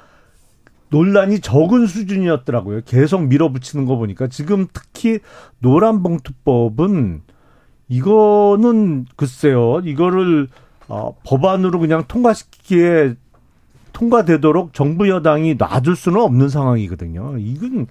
논란이 적은 수준이었더라고요. 계속 밀어붙이는 거 보니까 지금 특히 노란봉투법은 이거는 글쎄요. 이거를 어, 법안으로 그냥 통과시키기에 통과되도록 정부 여당이 놔둘 수는 없는 상황이거든요. 이건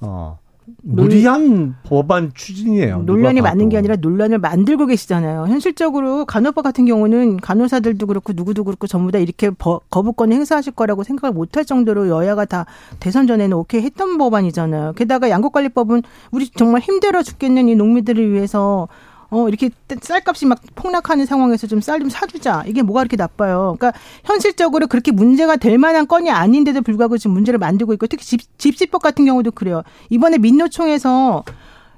어 무리한 법안 추진이에요. 논란이 많은 게 아니라 논란을 만들고 계시잖아요. 현실적으로 간호법 같은 경우는 간호사들도 그렇고 누구도 그렇고 전부 다 이렇게 거부권 행사하실 거라고 생각을 못할 정도로 여야가 다 대선 전에는 오케이 했던 법안이잖아요. 게다가 양곡관리법은 우리 정말 힘들어 죽겠는 이 농민들을 위해서 어, 이렇게 쌀값이 막 폭락하는 상황에서 좀 쌀 좀 사주자. 이게 뭐가 그렇게 나빠요. 그러니까 현실적으로 그렇게 문제가 될 만한 건이 아닌데도 불구하고 지금 문제를 만들고 있고 특히 집, 집시법 같은 경우도 그래요. 이번에 민노총에서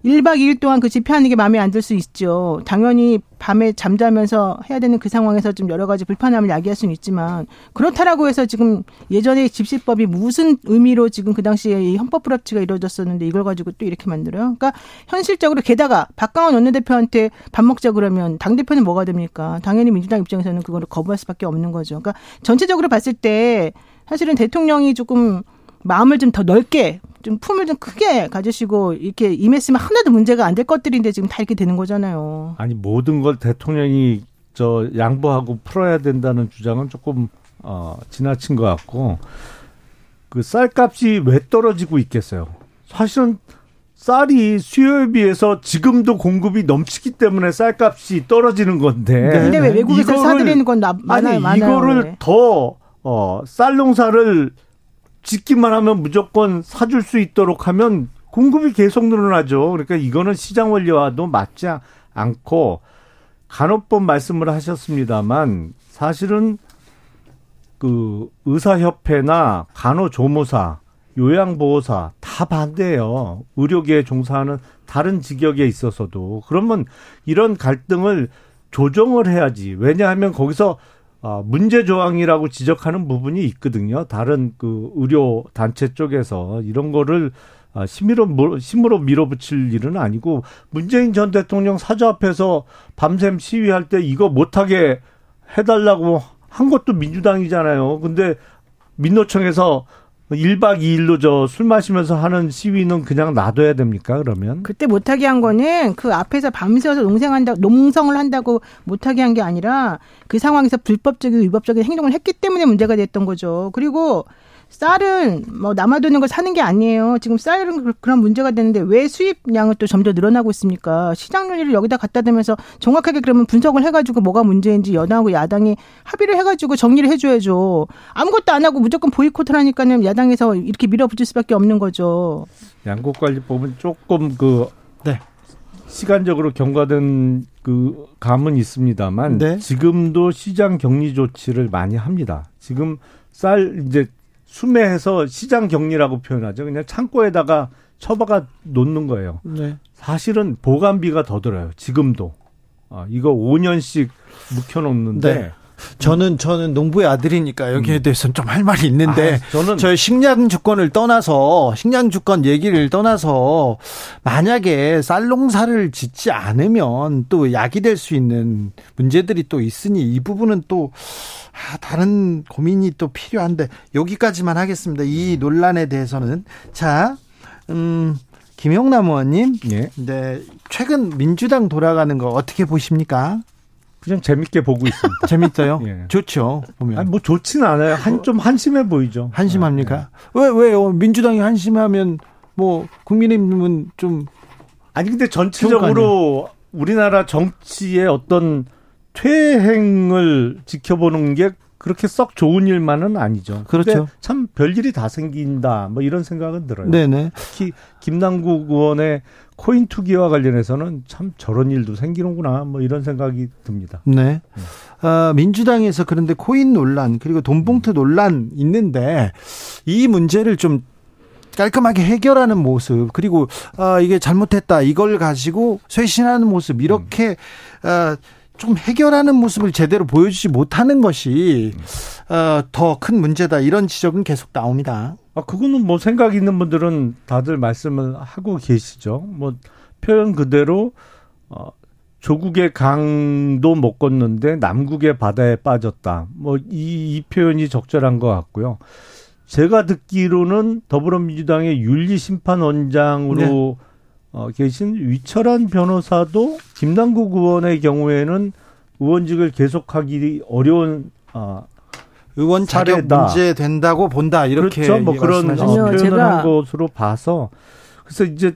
1박 2일 동안 그 집회하는 게 마음에 안 들 수 있죠. 당연히 밤에 잠자면서 해야 되는 그 상황에서 좀 여러 가지 불편함을 야기할 수는 있지만 그렇다라고 해서 지금 예전에 집시법이 무슨 의미로 지금 그 당시에 이 헌법 불합치가 이루어졌었는데 이걸 가지고 또 이렇게 만들어요. 그러니까 현실적으로 게다가 박강원 원내대표한테 밥 먹자 그러면 당 대표는 뭐가 됩니까? 당연히 민주당 입장에서는 그거를 거부할 수밖에 없는 거죠. 그러니까 전체적으로 봤을 때 사실은 대통령이 조금 마음을 좀 더 넓게 좀 품을 좀 크게 가지시고 이렇게 임했으면 하나도 문제가 안 될 것들인데 지금 다 이렇게 되는 거잖아요. 아니 모든 걸 대통령이 저 양보하고 풀어야 된다는 주장은 조금 어 지나친 것 같고 그 쌀값이 왜 떨어지고 있겠어요? 사실은 쌀이 수요에 비해서 지금도 공급이 넘치기 때문에 쌀값이 떨어지는 건데. 네. 근데 왜 외국에서 사들이는 건 나, 많아요, 아니, 이거를 네. 더, 어, 쌀 농사를 짓기만 하면 무조건 사줄 수 있도록 하면 공급이 계속 늘어나죠. 그러니까 이거는 시장 원리와도 맞지 않고 간호법 말씀을 하셨습니다만 사실은 그 의사협회나 간호조무사, 요양보호사 다 반대해요. 의료계에 종사하는 다른 직역에 있어서도. 그러면 이런 갈등을 조정을 해야지. 왜냐하면 거기서 어, 문제 조항이라고 지적하는 부분이 있거든요. 다른 그 의료 단체 쪽에서 이런 거를 아, 심으로 심으로 밀어붙일 일은 아니고 문재인 전 대통령 사저 앞에서 밤샘 시위할 때 이거 못하게 해달라고 한 것도 민주당이잖아요. 근데 민노총에서 1박 2일로 저 술 마시면서 하는 시위는 그냥 놔둬야 됩니까, 그러면? 그때 못하게 한 거는 그 앞에서 밤새워서 농생한다, 농성을 한다고 못하게 한 게 아니라 그 상황에서 불법적이고 위법적인 행동을 했기 때문에 문제가 됐던 거죠. 그리고 쌀은 뭐 남아도는 걸 사는 게 아니에요. 지금 쌀은 그런 문제가 되는데 왜 수입량은 또 점점 늘어나고 있습니까? 시장 논리를 여기다 갖다 대면서 정확하게 그러면 분석을 해가지고 뭐가 문제인지 여당하고 야당이 합의를 해가지고 정리를 해줘야죠. 아무것도 안 하고 무조건 보이콧을 하니까는 야당에서 이렇게 밀어붙일 수밖에 없는 거죠. 양국관리법은 조금 그 네. 시간적으로 경과된 그 감은 있습니다만 네. 지금도 시장 격리 조치를 많이 합니다. 지금 쌀 이제 수매해서 시장 격리라고 표현하죠. 그냥 창고에다가 처박아 놓는 거예요. 네. 사실은 보관비가 더 들어요. 지금도. 아, 이거 5년씩 묵혀놓는데. 네. 저는 저는 농부의 아들이니까 여기에 대해서는 좀 할 말이 있는데 아, 저는 저희 식량 주권을 떠나서 식량 주권 얘기를 떠나서 만약에 쌀 농사를 짓지 않으면 또 약이 될 수 있는 문제들이 또 있으니 이 부분은 또 아, 다른 고민이 또 필요한데 여기까지만 하겠습니다. 이 논란에 대해서는 자, 음, 김용남 의원님, 예. 네 최근 민주당 돌아가는 거 어떻게 보십니까? 그냥 재밌게 보고 있습니다. [laughs] 재밌어요. 예. 좋죠. 보면. 아니, 뭐 좋지는 않아요. 한, 좀 한심해 보이죠. 한심합니까? 네. 왜, 왜요? 민주당이 한심하면, 뭐, 국민의힘은 좀, 아니, 근데 전체적으로 우리나라 정치의 어떤 퇴행을 지켜보는 게 그렇게 썩 좋은 일만은 아니죠. 그렇죠. 참 별일이 다 생긴다. 뭐 이런 생각은 들어요. 네네. 특히 김남국 의원의 코인 투기와 관련해서는 참 저런 일도 생기는구나. 뭐 이런 생각이 듭니다. 네. 어, 민주당에서 그런데 코인 논란, 그리고 돈봉투 논란 있는데, 이 문제를 좀 깔끔하게 해결하는 모습, 그리고, 아, 이게 잘못했다, 이걸 가지고 쇄신하는 모습, 이렇게, 어, 좀 해결하는 모습을 제대로 보여주지 못하는 것이, 어, 더 큰 문제다, 이런 지적은 계속 나옵니다. 아, 그거는 뭐 생각 있는 분들은 다들 말씀을 하고 계시죠. 뭐 표현 그대로 어 조국의 강도 못 건는데 남국의 바다에 빠졌다. 뭐이 이 표현이 적절한 것 같고요. 제가 듣기로는 더불어민주당의 윤리심판원장으로 어, 계신 위철한 변호사도 김남국 의원의 경우에는 의원직을 계속하기 어려운 아, 의원 자격 사례다. 문제 된다고 본다, 이렇게. 그렇죠. 뭐 그런. 어, 표현을 제가- 한 것으로 봐서 그래서 이제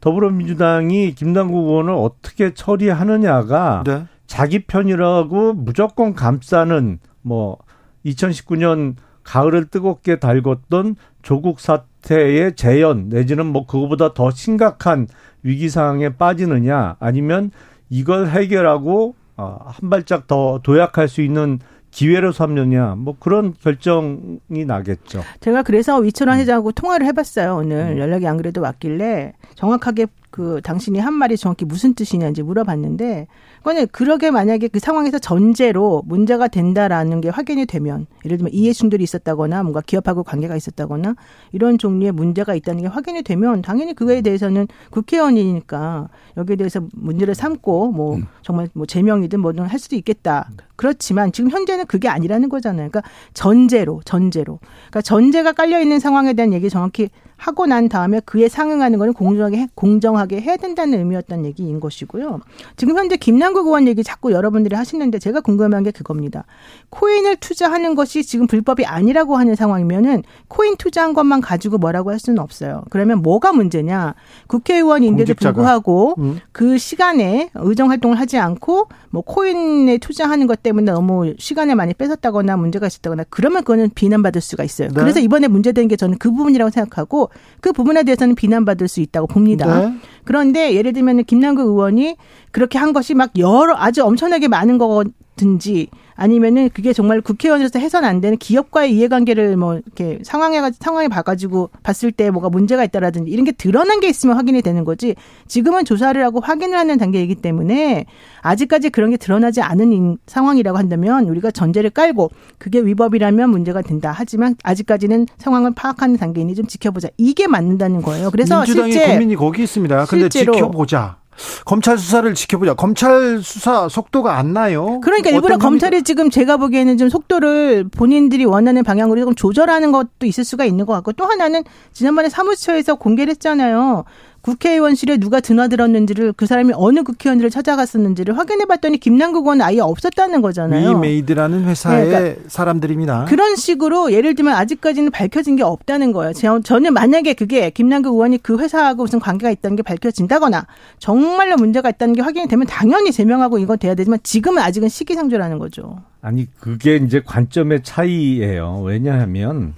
더불어민주당이 김남국 의원을 어떻게 처리하느냐가 네. 자기 편이라고 무조건 감싸는 뭐 2019년 가을을 뜨겁게 달궜던 조국 사 태의 재현 내지는 뭐 그거보다 더 심각한 위기 상황에 빠지느냐 아니면 이걸 해결하고 어, 한 발짝 더 도약할 수 있는 기회로 삼느냐 뭐 그런 결정이 나겠죠. 제가 그래서 위철원 음. 회장하고 통화를 해봤어요. 오늘 연락이 안 그래도 왔길래 정확하게 그 당신이 한 말이 정확히 무슨 뜻이냐인지 물어봤는데 그거는 그러게 만약에 그 상황에서 전제로 문제가 된다라는 게 확인이 되면 예를 들면 이해 충돌이 있었다거나 뭔가 기업하고 관계가 있었다거나 이런 종류의 문제가 있다는 게 확인이 되면 당연히 그거에 대해서는 국회의원이니까 여기에 대해서 문제를 삼고 뭐 정말 뭐 제명이든 뭐든 할 수도 있겠다. 그렇지만 지금 현재는 그게 아니라는 거잖아요. 그러니까 전제로 전제로 그러니까 전제가 깔려 있는 상황에 대한 얘기 정확히 하고 난 다음에 그에 상응하는 거는 공정하게 해- 공정하게 해야 된다는 의미였던 얘기인 것이고요. 지금 현재 김남 국 의원 얘기 자꾸 여러분들이 하시는데 제가 궁금한 게 그겁니다. 코인을 투자하는 것이 지금 불법이 아니라고 하는 상황이면은 코인 투자한 것만 가지고 뭐라고 할 수는 없어요. 그러면 뭐가 문제냐? 국회의원인데도 공직자가. 불구하고 음. 그 시간에 의정 활동을 하지 않고 뭐 코인에 투자하는 것 때문에 너무 시간을 많이 뺏었다거나 문제가 있었다거나 그러면 그거는 비난받을 수가 있어요. 네. 그래서 이번에 문제된 게 저는 그 부분이라고 생각하고 그 부분에 대해서는 비난받을 수 있다고 봅니다. 네. 그런데 예를 들면 김남국 의원이 그렇게 한 것이 막 여러 아주 엄청나게 많은 거든지 아니면은 그게 정말 국회의원으로서 해선 안 되는 기업과의 이해관계를 뭐 이렇게 상황에 가- 상황에 봐가지고 봤을 때 뭐가 문제가 있다라든지 이런 게 드러난 게 있으면 확인이 되는 거지 지금은 조사를 하고 확인을 하는 단계이기 때문에 아직까지 그런 게 드러나지 않은 인- 상황이라고 한다면 우리가 전제를 깔고 그게 위법이라면 문제가 된다 하지만 아직까지는 상황을 파악하는 단계이니 좀 지켜보자 이게 맞는다는 거예요. 그래서 민주당의 실제 고민이 거기 있습니다. 근데 지켜보자. 검찰 수사를 지켜보자. 검찰 수사 속도가 안 나요. 그러니까 일부러 검찰이 지금 제가 보기에는 좀 속도를 본인들이 원하는 방향으로 조금 조절하는 것도 있을 수가 있는 것 같고 또 하나는 지난번에 사무처에서 공개를 했잖아요. 국회의원실에 누가 드나들었는지를 그 사람이 어느 국회의원들을 찾아갔었는지를 확인해 봤더니 김남국 의원 아예 없었다는 거잖아요. 위메이드라는 회사의 네, 사람들입니다. 그런 식으로 예를 들면 아직까지는 밝혀진 게 없다는 거예요. 제- 저는 만약에 그게 김남국 의원이 그 회사하고 무슨 관계가 있다는 게 밝혀진다거나 정말로 문제가 있다는 게 확인이 되면 당연히 제명하고 이거 돼야 되지만 지금은 아직은 시기상조라는 거죠. 아니 그게 이제 관점의 차이예요. 왜냐하면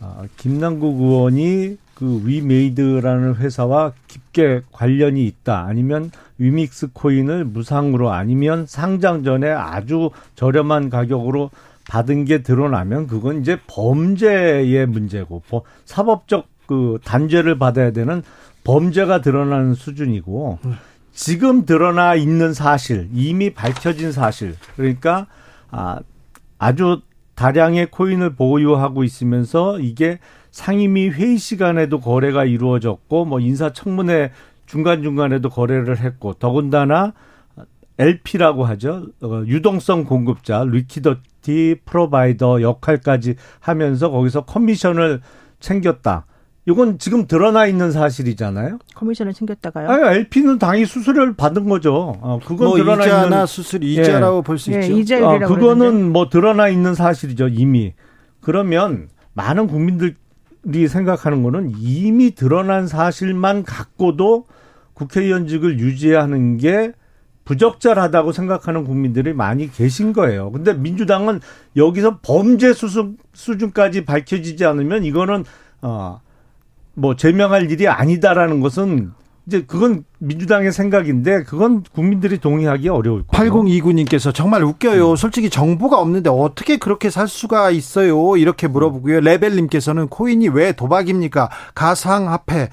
아, 김남국 의원이 그 위메이드라는 회사와 깊게 관련이 있다. 아니면 위믹스 코인을 무상으로 아니면 상장 전에 아주 저렴한 가격으로 받은 게 드러나면 그건 이제 범죄의 문제고 사법적 그 단죄를 받아야 되는 범죄가 드러나는 수준이고 지금 드러나 있는 사실 이미 밝혀진 사실 그러니까 아 아주 다량의 코인을 보유하고 있으면서 이게 상임위 회의 시간에도 거래가 이루어졌고 뭐 인사청문회 중간중간에도 거래를 했고 더군다나 LP라고 하죠. 어, 유동성 공급자, 리퀴더티 프로바이더 역할까지 하면서 거기서 커미션을 챙겼다. 이건 지금 드러나 있는 사실이잖아요. 커미션을 챙겼다가요? 아니, LP는 당연히 수수료를 받은 거죠. 어, 그건 뭐 드러나 이자나 있는 수수료 이자라고 예. 볼수 예, 있죠. 이자율이라고 어, 그거는 그러는데. 뭐 드러나 있는 사실이죠 이미. 그러면 많은 국민들 이 생각하는 거는 이미 드러난 사실만 갖고도 국회의원직을 유지하는 게 부적절하다고 생각하는 국민들이 많이 계신 거예요. 근데 민주당은 여기서 범죄 수준, 수준까지 밝혀지지 않으면 이거는 어, 뭐 제명할 일이 아니다라는 것은 이제 그건 민주당의 생각인데 그건 국민들이 동의하기 어려울 거예요. 8029님께서 정말 웃겨요. 음. 솔직히 정보가 없는데 어떻게 그렇게 살 수가 있어요? 이렇게 물어보고요. 레벨님께서는 코인이 왜 도박입니까? 가상화폐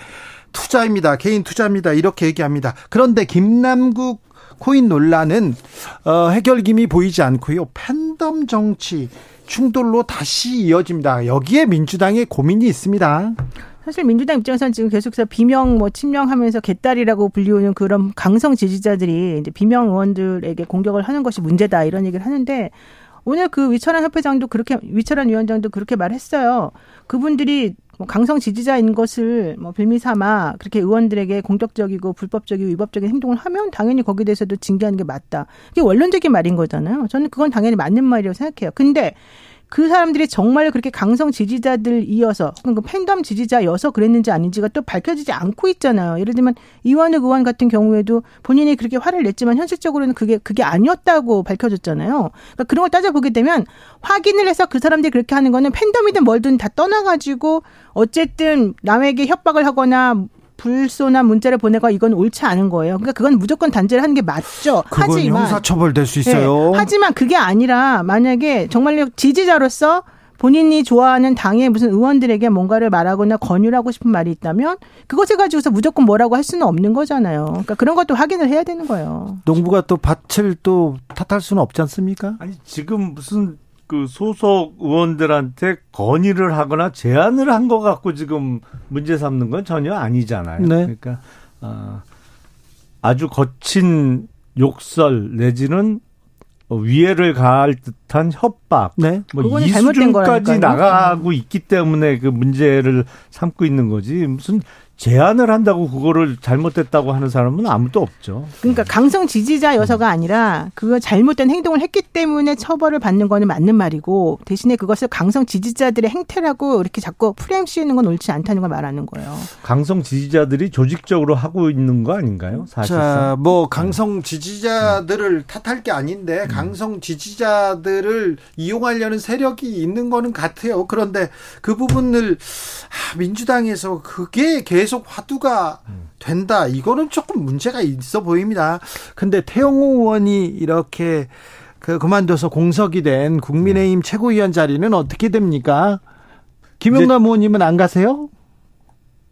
투자입니다. 개인 투자입니다. 이렇게 얘기합니다. 그런데 김남국 코인 논란은 어, 해결김이 보이지 않고요. 팬덤 정치 충돌로 다시 이어집니다. 여기에 민주당의 고민이 있습니다. 사실 민주당 입장에서는 지금 계속해서 비명 뭐 침명하면서 개딸이라고 불리우는 그런 강성 지지자들이 이제 비명 의원들에게 공격을 하는 것이 문제다 이런 얘기를 하는데 오늘 그 위철한 협회장도 그렇게 위철한 위원장도 그렇게 말했어요. 그분들이 뭐 강성 지지자인 것을 뭐 빌미 삼아 그렇게 의원들에게 공격적이고 불법적이고 위법적인 행동을 하면 당연히 거기에 대해서도 징계하는 게 맞다. 이게 원론적인 말인 거잖아요. 저는 그건 당연히 맞는 말이라고 생각해요. 근데 그 사람들이 정말 그렇게 강성 지지자들 이어서 그 팬덤 지지자여서 그랬는지 아닌지가 또 밝혀지지 않고 있잖아요. 예를 들면 이완욱 의원 같은 경우에도 본인이 그렇게 화를 냈지만 현실적으로는 그게 그게 아니었다고 밝혀졌잖아요. 그러니까 그런 걸 따져 보게 되면 확인을 해서 그 사람들이 그렇게 하는 거는 팬덤이든 뭘든 다 떠나가지고 어쨌든 남에게 협박을 하거나 불소나 문자를 보내고 이건 옳지 않은 거예요. 그러니까 그건 무조건 단죄를 하는 게 맞죠. 하지만 형사처벌 될 수 있어요. 네, 하지만 그게 아니라 만약에 정말로 지지자로서 본인이 좋아하는 당의 무슨 의원들에게 뭔가를 말하거나 권유를 하고 싶은 말이 있다면 그것을 가지고서 무조건 뭐라고 할 수는 없는 거잖아요. 그러니까 그런 것도 확인을 해야 되는 거예요. 농부가 또 밭을 또 탓할 수는 없지 않습니까? 아니 지금 무슨 그 소속 의원들한테 건의를 하거나 제안을 한것 갖고 지금 문제 삼는 건 전혀 아니잖아요. 네. 그러니까 어, 아주 거친 욕설 내지는 위해를 가할 듯한 협박, 네. 뭐이 수준까지 나가고 있기 때문에 그 문제를 삼고 있는 거지 무슨 제안을 한다고 그거를 잘못됐다고 하는 사람은 아무도 없죠. 그러니까 강성 지지자 여서가 아니라 그거 잘못된 행동을 했기 때문에 처벌을 받는 거는 맞는 말이고 대신에 그것을 강성 지지자들의 행태라고 이렇게 자꾸 프레임 씌우는 건 옳지 않다는 걸 말하는 거예요. 강성 지지자들이 조직적으로 하고 있는 거 아닌가요? 사실상. 자, 뭐 강성 지지자들을 탓할 게 아닌데 음. 강성 지지자들을 이용하려는 세력이 있는 거는 같아요. 그런데 그 부분을 민주당에서 그게 계속 계속 화두가 된다. 이거는 조금 문제가 있어 보입니다. 근데 태영호 의원이 이렇게 그 그만둬서 공석이 된 국민의힘 네. 최고위원 자리는 어떻게 됩니까? 김용남 의원님은 안 가세요?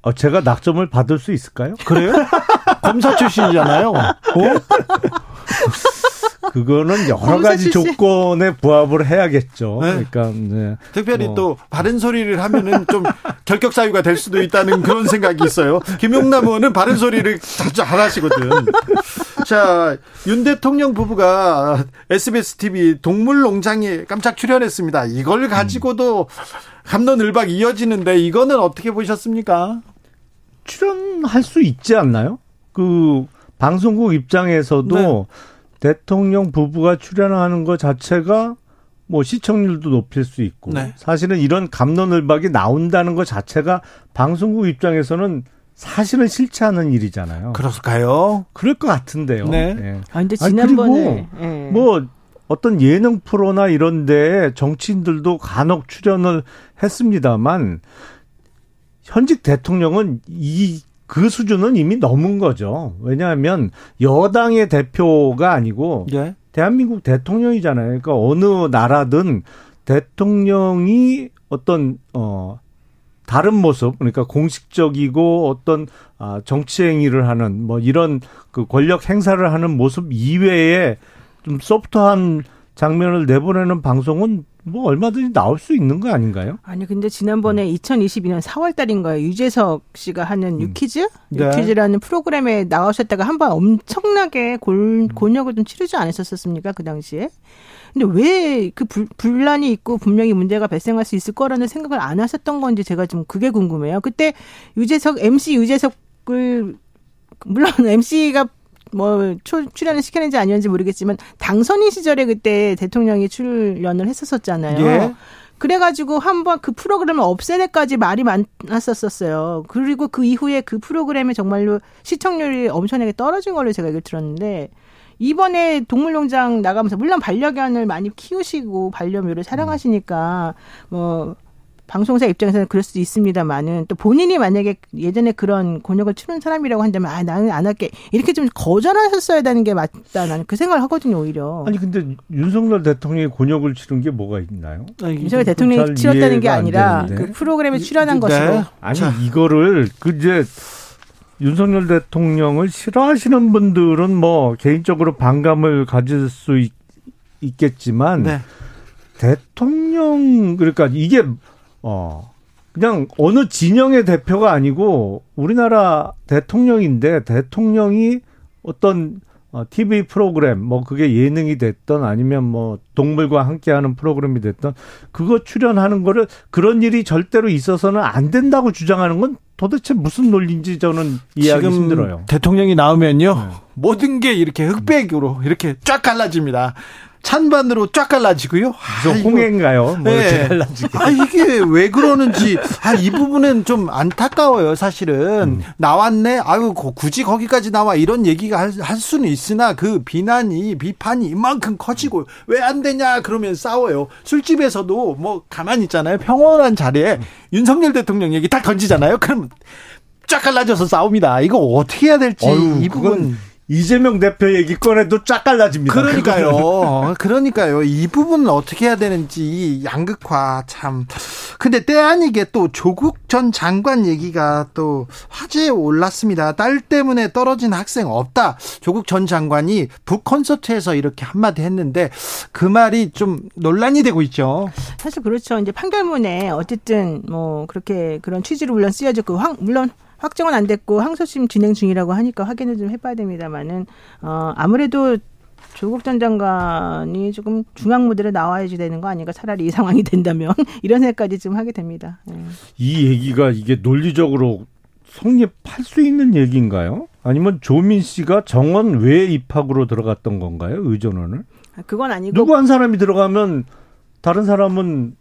어, 제가 낙점을 받을 수 있을까요? 그래요? [laughs] 검사 출신이잖아요. [laughs] 어? 그거는 여러 가지 조건에 부합을 해야겠죠. 네. 그러니까 네. 특별히 뭐. 또 바른 소리를 하면은 좀 결격 사유가 될 수도 있다는 그런 생각이 있어요. 김용남 의원은 바른 소리를 자주 안 하시거든. 자, 윤 대통령 부부가 SBS TV 동물 농장에 깜짝 출연했습니다. 이걸 가지고도 감론을박 이어지는데 이거는 어떻게 보셨습니까? 출연할 수 있지 않나요? 그 방송국 입장에서도 네. 대통령 부부가 출연하는 것 자체가 뭐 시청률도 높일 수 있고 네. 사실은 이런 감론을박이 나온다는 것 자체가 방송국 입장에서는 사실은 싫지 않은 일이잖아요. 그럴까요? 그럴 것 같은데요. 네. 네. 아 근데 지난번에 아니, 네. 뭐 어떤 예능 프로나 이런 데 정치인들도 간혹 출연을 했습니다만 현직 대통령은 이 그 수준은 이미 넘은 거죠. 왜냐하면 여당의 대표가 아니고 예. 대한민국 대통령이잖아요. 그러니까 어느 나라든 대통령이 어떤 어 다른 모습 그러니까 공식적이고 어떤 아 정치 행위를 하는 뭐 이런 그 권력 행사를 하는 모습 이외에 좀 소프트한 장면을 내보내는 방송은 뭐 얼마든지 나올 수 있는 거 아닌가요? 아니 근데 지난번에 음. 2022년 4월 달인가요? 유재석 씨가 하는 음. 유퀴즈? 네. 유퀴즈라는 프로그램에 나오셨다가 한 번 엄청나게 골, 음. 곤욕을 좀 치르지 않으셨었습니까? 그 당시에? 근데 왜 그 분란이 있고 분명히 문제가 발생할 수 있을 거라는 생각을 안 하셨던 건지 제가 좀 그게 궁금해요. 그때 유재석 MC 유재석을 물론 MC가 뭐 출연을 시켰는지 아니었는지 모르겠지만 당선인 시절에 그때 대통령이 출연을 했었었잖아요. 예. 그래가지고 한번 그 프로그램을 없애내까지 말이 많았었어요. 그리고 그 이후에 그 프로그램에 정말로 시청률이 엄청나게 떨어진 걸로 제가 얘기를 들었는데 이번에 동물농장 나가면서 물론 반려견을 많이 키우시고 반려묘를 사랑하시니까 뭐 방송사 입장에서는 그럴 수도 있습니다만은 또 본인이 만약에 예전에 그런 곤욕을 치른 사람이라고 한다면 아 나는 안 할게 이렇게 좀 거절하셨어야 되는 게 맞다 나는 그 생각을 하거든요 오히려 아니 근데 윤석열 대통령이 곤욕을 치른 게 뭐가 있나요? 윤석열 대통령이 치렀다는 게 아니라 그 프로그램에 출연한 네. 것으로 아니 이거를 그 이제 윤석열 대통령을 싫어하시는 분들은 뭐 개인적으로 반감을 가질 수 있, 겠지만 네. 대통령 그러니까 이게 어 그냥 어느 진영의 대표가 아니고 우리나라 대통령인데 대통령이 어떤 어, TV 프로그램, 뭐 그게 예능이 됐던 아니면 뭐 동물과 함께하는 프로그램이 됐던 그거 출연하는 거를 그런 일이 절대로 있어서는 안 된다고 주장하는 건 도대체 무슨 논리인지 저는 이해하기 힘들어요. 대통령이 나오면요 네. 모든 게 이렇게 흑백으로 이렇게 쫙 갈라집니다. 찬반으로 쫙 갈라지고요. 아, 홍해인가요? 뭐 네. 아, 이게 왜 그러는지, 아, 이 부분은 좀 안타까워요, 사실은. 음. 나왔네? 아유, 굳이 거기까지 나와. 이런 얘기가 할, 할 수는 있으나 그 비난이, 비판이 이만큼 커지고 왜 안 되냐? 그러면 싸워요. 술집에서도 뭐 가만히 있잖아요. 평온한 자리에 음. 윤석열 대통령 얘기 딱 던지잖아요. 그럼 쫙 갈라져서 싸웁니다. 이거 어떻게 해야 될지. 어휴, 이 부분. 이재명 대표 얘기 꺼내도 쫙 갈라집니다. 그러니까요. 그러니까요. 이 부분은 어떻게 해야 되는지 양극화 참. 근데 때 아니게 또 조국 전 장관 얘기가 또 화제에 올랐습니다. 딸 때문에 떨어진 학생 없다. 조국 전 장관이 북 콘서트에서 이렇게 한마디 했는데 그 말이 좀 논란이 되고 있죠. 사실 그렇죠. 이제 판결문에 어쨌든 뭐 그렇게 그런 취지로 물론 쓰여졌고 물론 확정은 안 됐고 항소심 진행 중이라고 하니까 확인을 좀 해봐야 됩니다만은 어 아무래도 조국 전 장관이 조금 중앙 무대로 나와야지 되는 거 아닌가 차라리 이 상황이 된다면 [laughs] 이런 생각까지 좀 하게 됩니다. 네. 이 얘기가 이게 논리적으로 성립할 수 있는 얘기인가요? 아니면 조민 씨가 정원 외 입학으로 들어갔던 건가요? 의전원을? 아, 그건 아니고 누구 한 사람이 들어가면 다른 사람은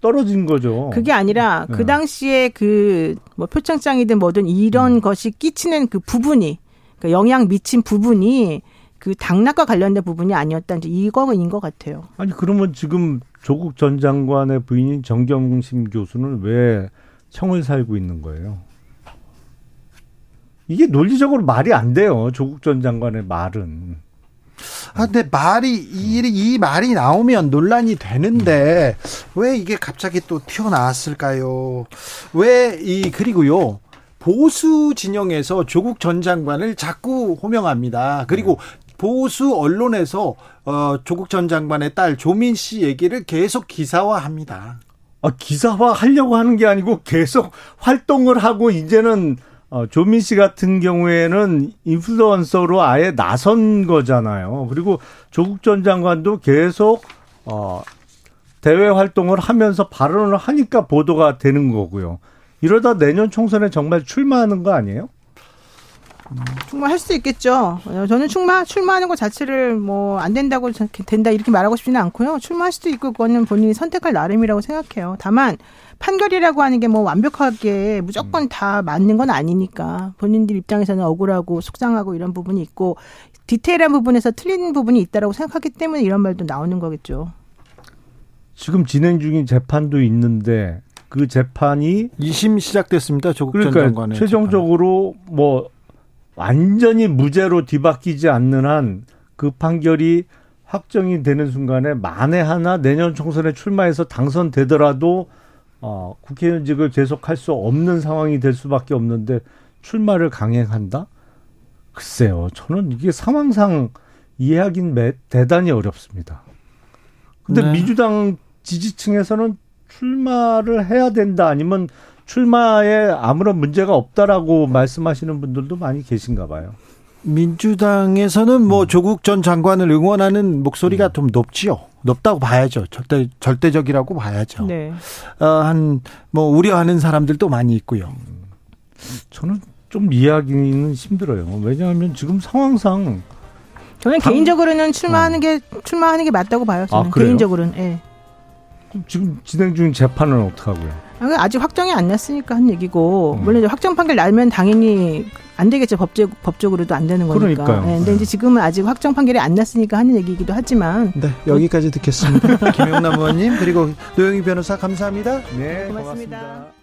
떨어진 거죠. 그게 아니라 그 네. 당시에 그 뭐 표창장이든 뭐든 이런 음. 것이 끼치는 그 부분이 그 영향 미친 부분이 그 당락과 관련된 부분이 아니었다는 이거인 것 같아요. 아니 그러면 지금 조국 전 장관의 부인인 정경심 교수는 왜 청을 살고 있는 거예요? 이게 논리적으로 말이 안 돼요. 조국 전 장관의 말은. 아, 근데 말이 이, 이 말이 나오면 논란이 되는데 왜 이게 갑자기 또 튀어나왔을까요? 왜 이 그리고요. 보수 진영에서 조국 전 장관을 자꾸 호명합니다. 그리고 보수 언론에서 어, 조국 전 장관의 딸 조민 씨 얘기를 계속 기사화합니다. 아, 기사화 하려고 하는 게 아니고 계속 활동을 하고 이제는 어, 조민 씨 같은 경우에는 인플루언서로 아예 나선 거잖아요. 그리고 조국 전 장관도 계속 어, 대외 활동을 하면서 발언을 하니까 보도가 되는 거고요. 이러다 내년 총선에 정말 출마하는 거 아니에요? 출마할 수 있겠죠. 저는 출마 출마하는 것 자체를 뭐 안 된다고 된다 이렇게 말하고 싶지는 않고요. 출마할 수도 있고 그거는 본인이 선택할 나름이라고 생각해요. 다만 판결이라고 하는 게 뭐 완벽하게 무조건 음. 다 맞는 건 아니니까 본인들 입장에서는 억울하고 속상하고 이런 부분이 있고 디테일한 부분에서 틀린 부분이 있다라고 생각하기 때문에 이런 말도 나오는 거겠죠. 지금 진행 중인 재판도 있는데 그 재판이 2심 시작됐습니다. 조국 그러니까 전 장관의 최종적으로 재판. 뭐 완전히 무죄로 뒤바뀌지 않는 한 그 판결이 확정이 되는 순간에 만에 하나 내년 총선에 출마해서 당선되더라도 어, 국회의원직을 계속할 수 없는 상황이 될 수밖에 없는데 출마를 강행한다? 글쎄요. 저는 이게 상황상 이해하긴 매, 대단히 어렵습니다. 근데 네. 민주당 지지층에서는 출마를 해야 된다 아니면 출마에 아무런 문제가 없다라고 말씀하시는 분들도 많이 계신가 봐요. 민주당에서는 뭐 음. 조국 전 장관을 응원하는 목소리가 음. 좀 높지요. 높다고 봐야죠. 절대 절대적이라고 봐야죠. 네. 어, 한뭐 우려하는 사람들도 많이 있고요. 저는 좀 이해하기는 힘들어요. 왜냐하면 지금 상황상 저는 당... 개인적으로는 출마하는 어. 게 출마하는 게 맞다고 봐요. 저는 아, 개인적으로는. 예. 지금 진행 중인 재판은 어떻게 하고요? 아직 확정이 안 났으니까 한 얘기고 음. 물론 이제 확정 판결 나면 당연히 안 되겠죠 법적 법적으로도 안 되는 거니까. 그러니까요. 네, 근데 네. 이제 지금은 아직 확정 판결이 안 났으니까 하는 얘기이기도 하지만. 네 여기까지 듣겠습니다. [laughs] 김용남 의원님 그리고 노영희 변호사 감사합니다. 네 고맙습니다. 고맙습니다.